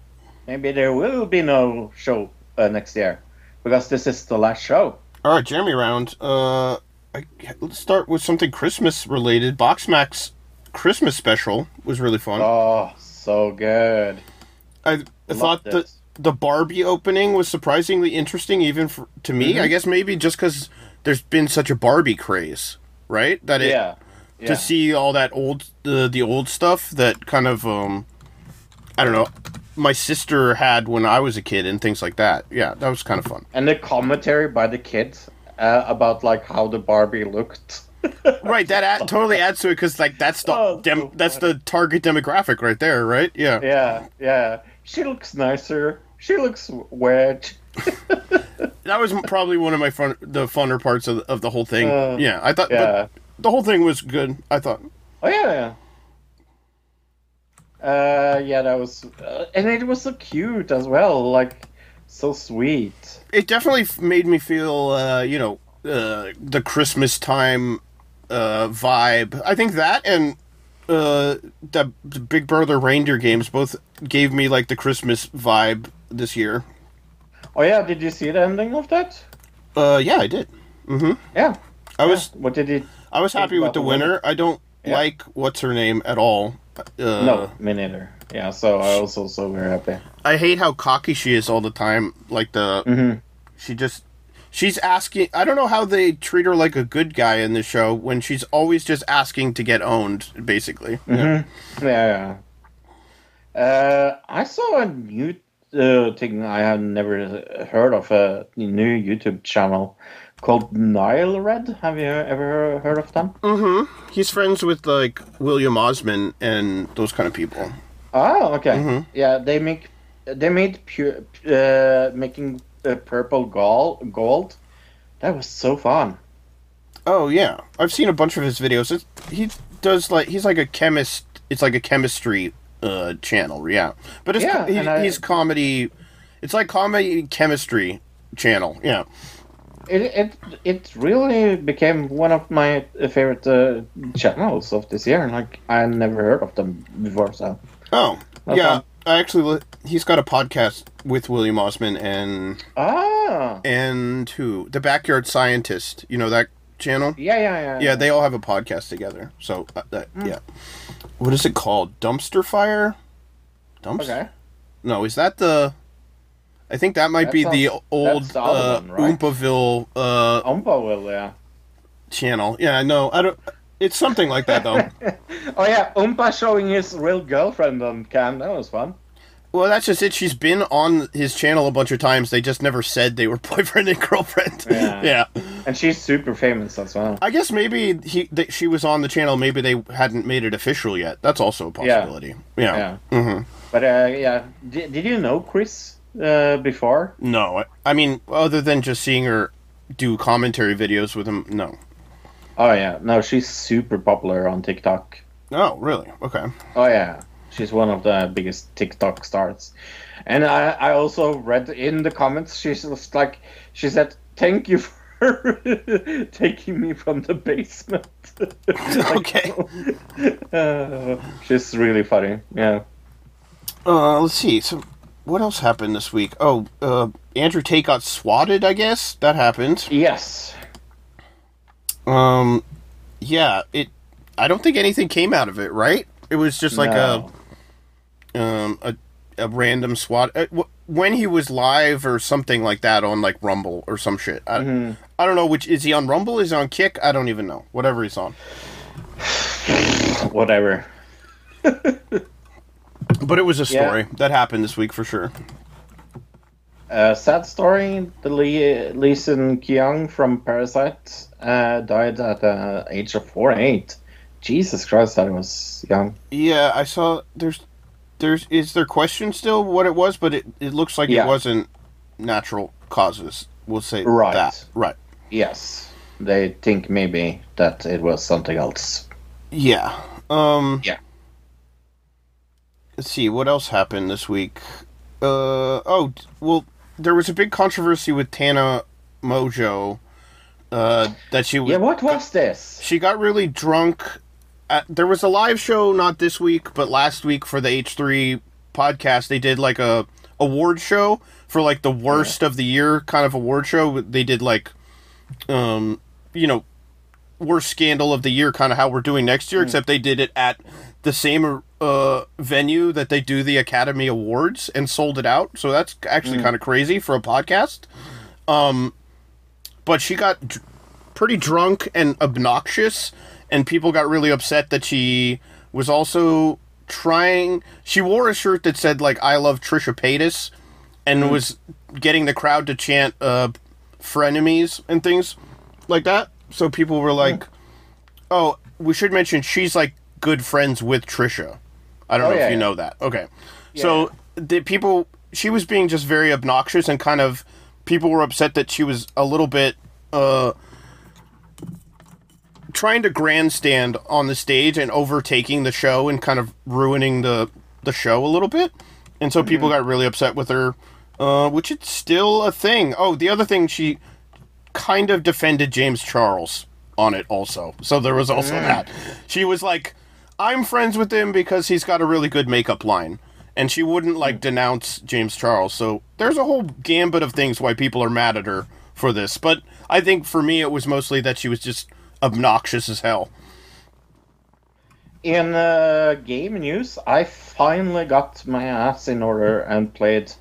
maybe there will be no show uh, next year because this is the last show. All right, Jeremy round. Uh, I, let's start with something Christmas related. Box Max Christmas special was really fun. Oh, so good. I, I thought the the Barbie opening was surprisingly interesting, even for, to me. Mm-hmm. I guess maybe just because there's been such a Barbie craze, right? That it, Yeah. yeah. to see all that old the the old stuff that kind of um, I don't know. My sister had when I was a kid and things like that. Yeah, that was kind of fun. and the commentary by the kids uh, about like how the Barbie looked. right, that add, totally adds to it because like that's the Oh, dem- that's the target demographic right there, right? Yeah. yeah, yeah. She looks nicer. She looks wedge. That was probably one of my fun the funner parts of, of the whole thing. Uh, yeah, I thought Yeah. the whole thing was good. I thought. Oh yeah, yeah. Uh, yeah, that was, uh, and it was so cute as well. Like, so sweet. it definitely made me feel, uh, you know, uh, the Christmas time uh, vibe. I think that and uh, the, Big Brother reindeer games both gave me like the Christmas vibe this year. Oh yeah, did you see the ending of that? Uh, yeah, I did. Yeah. I was What did it? I was happy with the the winner. I don't Yeah. like what's her name at all. Uh, no, me neither. Yeah, so I was also very happy. I hate how cocky she is all the time. Like the Mhm. she just she's asking. I don't know how they treat her like a good guy in the show when she's always just asking to get owned. Basically, yeah. Yeah, yeah. Uh, I saw a new uh, thing I had never heard of a new YouTube channel called Nile Red. Have you ever heard of them? he's friends with like William Osman and those kind of people. Oh, okay. Yeah, they make they made pure uh, making uh, purple gold. Gold. That was so fun. Oh yeah, I've seen a bunch of his videos. It's, he does like he's like a chemist. It's like a chemistry uh, channel, yeah. But it's Yeah, he, I- he's comedy. It's like comedy chemistry channel, yeah. It it it really became one of my favorite uh, channels of this year. Like I never heard of them before, so. Oh That's yeah, fun. I actually li- he's got a podcast with William Osman and Ah. and who the Backyard Scientist. You know that channel? Yeah, yeah, yeah. Yeah, they all have a podcast together. So uh, that Hmm. yeah. What is it called? Dumpster Fire? Dumpster? Okay. No, is that the? I think that might That be the sounds- old that's the other uh, one, right? Oompaville uh, Oompaville, yeah. channel. Yeah, no, I don't. It's something like that though. Oh yeah, Oompa showing his real girlfriend on cam. That was fun. well, that's just it. She's been on his channel a bunch of times. They just never said they were boyfriend and girlfriend. Yeah. yeah. And she's super famous as well. I guess maybe he that she was on the channel. Maybe they hadn't made it official yet. That's also a possibility. Yeah. Yeah. hmm But uh, yeah, did, did you know Chris uh, before? No, I, I mean, other than just seeing her do commentary videos with him, no. Oh yeah, no, she's super popular on TikTok. Oh, really? Okay. Oh yeah, She's one of the biggest TikTok stars. And I, I also read in the comments, she's just like, she said, thank you for taking me from the basement. Like, Okay. uh, she's really funny. Yeah. Uh, let's see. So, what else happened this week? Oh, uh, Andrew Tate got swatted. I guess that happened. Yes. Um, yeah. It. I don't think anything came out of it. Right? It was just like No. a um a a random swat. Uh, wh- when he was live or something like that on like Rumble or some shit. I, Mm-hmm. I don't know which is he on Rumble? Is he on Kick? I don't even know. Whatever he's on. Whatever. But it was a Yeah. story that happened this week for sure. Uh, sad story. The Lee, Lee Sun-kyun from Parasite uh, died at the age of four eight. Jesus Christ, that was young. Yeah, I saw. There's, there's. Is there question still what it was? But it, it looks like Yeah. it wasn't natural causes. We'll say Right. that. Right. Yes. They think maybe that it was something else. Yeah. Um. Yeah. Let's see what else happened this week. Uh oh. Well, there was a big controversy with Tana Mongeau. Uh, that she was. Yeah, what was this? She got really drunk. At, there was a live show not this week, but last week for the H3 podcast. They did like a award show for like the worst of the year kind of award show. They did like, um, you know, worst scandal of the year, kind of how we're doing next year. Except they did it at the same uh, venue that they do the Academy Awards and sold it out. So that's actually kind of crazy for a podcast. Um, but she got d- pretty drunk and obnoxious, and people got really upset that she was also trying. She wore a shirt that said like "I love Trisha Paytas," and was getting the crowd to chant uh, "frenemies" and things like that. So people were like, "Oh, we should mention she's like good friends with Trisha." I don't Oh, know yeah, if you yeah. know that. Okay, so the people she was being just very obnoxious and kind of people were upset that she was a little bit uh trying to grandstand on the stage and overtaking the show and kind of ruining the the show a little bit. And so people got really upset with her, uh, which is still a thing. Oh, the other thing she kind of defended James Charles on it also. So there was also that. She was like, I'm friends with him because he's got a really good makeup line. And she wouldn't like denounce James Charles. So there's a whole gambit of things why people are mad at her for this. But I think for me it was mostly that she was just obnoxious as hell. In uh, game news, I finally got my ass in order and played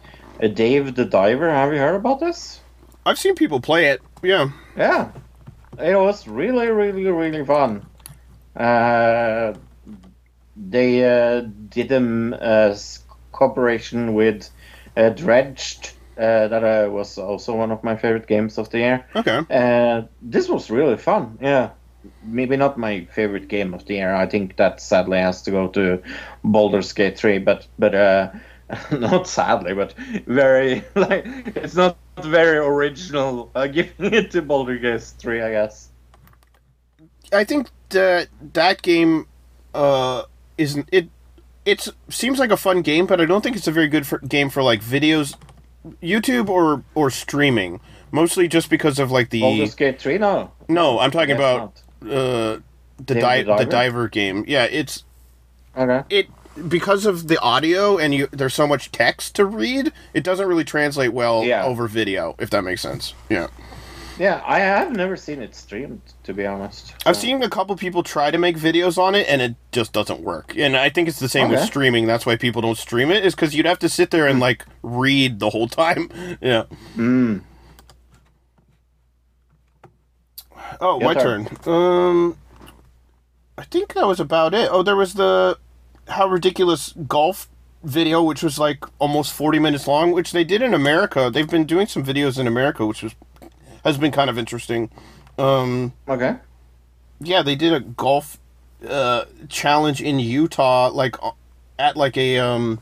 uh, Dave the Diver. Have you heard about this? I've seen people play it. Yeah. Yeah, it was really, really, really fun. Uh, they uh, did a uh, cooperation with uh, Dredge. Uh, that uh, was also one of my favorite games of the year. Okay. Uh, this was really fun. Yeah, maybe not my favorite game of the year. I think that sadly has to go to Baldur's Gate 3. But but uh, not sadly, but very like it's not very original. Uh, giving it to Baldur's Gate 3, I guess. I think that that game uh isn't it it seems like a fun game, but I don't think it's a very good for, game for like videos YouTube or or streaming. Mostly just because of like the Baldur's Gate 3, no. No, I'm talking about uh the di- the diver game. Yeah, it's. Okay. it because of the audio and you there's so much text to read, it doesn't really translate well Yeah. over video, if that makes sense. Yeah. Yeah, I have never seen it streamed, to be honest. I've seen a couple people try to make videos on it and it just doesn't work. And I think it's the same with streaming. That's why people don't stream it is cuz you'd have to sit there and like read the whole time. Yeah. Mm. Oh, Your my turn. turn. Um I think that was about it. Oh, there was the how ridiculous golf video which was like almost 40 minutes long, which they did in America. They've been doing some videos in America which was has been kind of interesting. Um Okay. yeah, they did a golf uh, challenge in Utah, like uh, at like a um,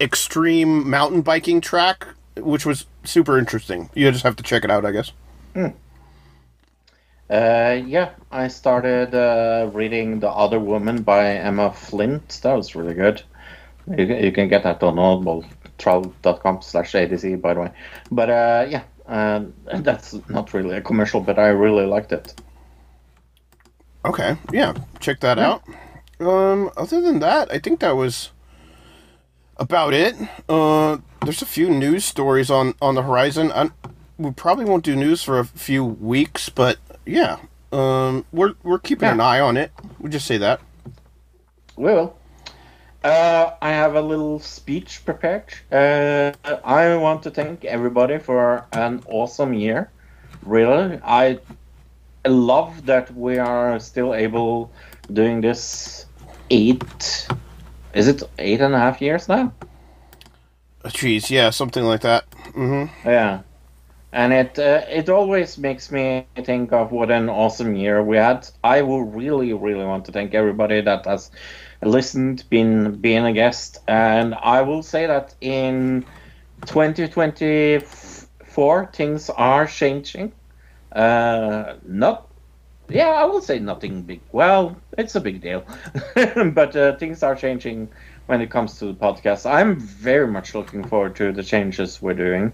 extreme mountain biking track, which was super interesting. You just have to check it out, I guess. Uh, yeah, I started uh, reading The Other Woman by Emma Flint. That was really good. You, can- you can get that on audibletrial.com slash ADC, by the way. But uh, yeah, uh, that's not really a commercial, but I really liked it. Okay, yeah, check that out. Um, other than that, I think that was about it. Uh, there's a few news stories on on the horizon. I, we probably won't do news for a few weeks, but yeah, um, we're we're keeping an eye on it. We just say that. We will. Uh, I have a little speech prepared. Uh, I want to thank everybody for an awesome year. Really, I love that we are still able doing this eight. Is it eight and a half years now? Jeez, yeah, something like that. Mm-hmm. Yeah, and it uh, it always makes me think of what an awesome year we had. I will really, really want to thank everybody that has listened, been been a guest, and I will say that in 2024 things are changing. Uh, not, yeah, I will say nothing big. Well, it's a big deal, but uh, things are changing when it comes to the podcast. I'm very much looking forward to the changes we're doing.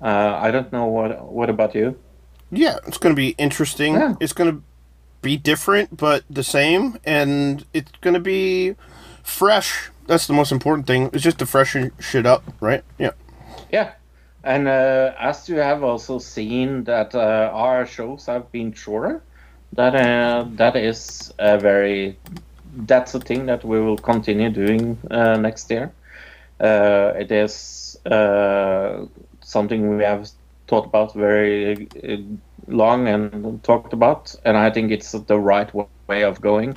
Uh, I don't know what. What about you? Yeah, it's going to be interesting. Yeah. It's going to be different, but the same, and it's to be fresh. That's the most important thing. It's just to freshen shit up, right? Yeah. Yeah, and uh, as you have also seen that uh, our shows have been shorter, that uh, that is a very that's a thing that we will continue doing uh, next year. Uh, it is uh, something we have thought about very long and talked about, and I think it's the right way of going.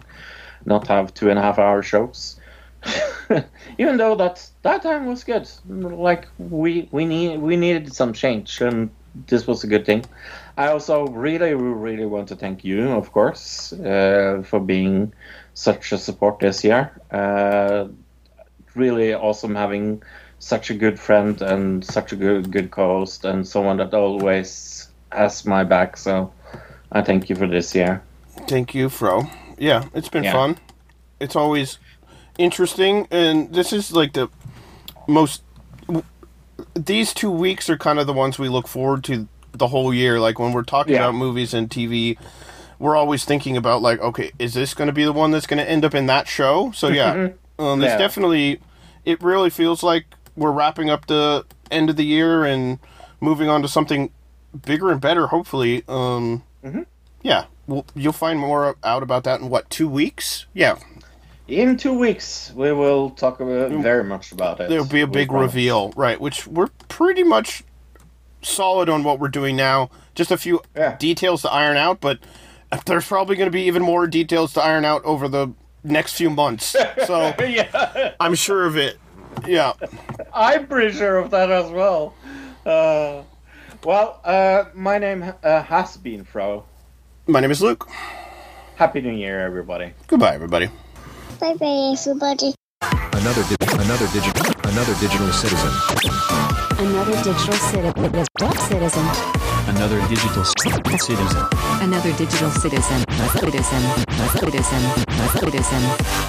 Not have two and a half hour shows. Even though that that time was good, like we we need we needed some change, and this was a good thing. I also really really want to thank you, of course, uh, for being such a support this year. Uh, really awesome having such a good friend and such a good good co-host and someone that always has my back. So I thank you for this year. Thank you, Fro. Yeah, it's been Yeah. fun. It's always interesting, and this is like the most. These two weeks are kind of the ones we look forward to the whole year. Like when we're talking Yeah. about movies and TV, we're always thinking about like, okay, is this going to be the one that's going to end up in that show? So yeah, um, it's Yeah. definitely. It really feels like we're wrapping up the end of the year and moving on to something bigger and better. Hopefully, um, yeah, well, you'll find more out about that in what two weeks? Yeah, In two weeks, we will talk about, very much about it. there'll be a big reveal, right? Which we're pretty much solid on what we're doing now. Just a few Yeah. details to iron out, but there's probably going to be even more details to iron out over the next few months. So yeah, I'm sure of it. Yeah. I'm pretty sure of that as well. Uh, well, uh, my name uh, has been Fro. My name is Luke. Happy New Year, everybody. Goodbye, everybody. Bye bye, everybody. Another di- another digital another digital citizen. Another digital citizen. Citizen. Another digital c- citizen. Another digital citizen. Citizen. Citizen. Citizen.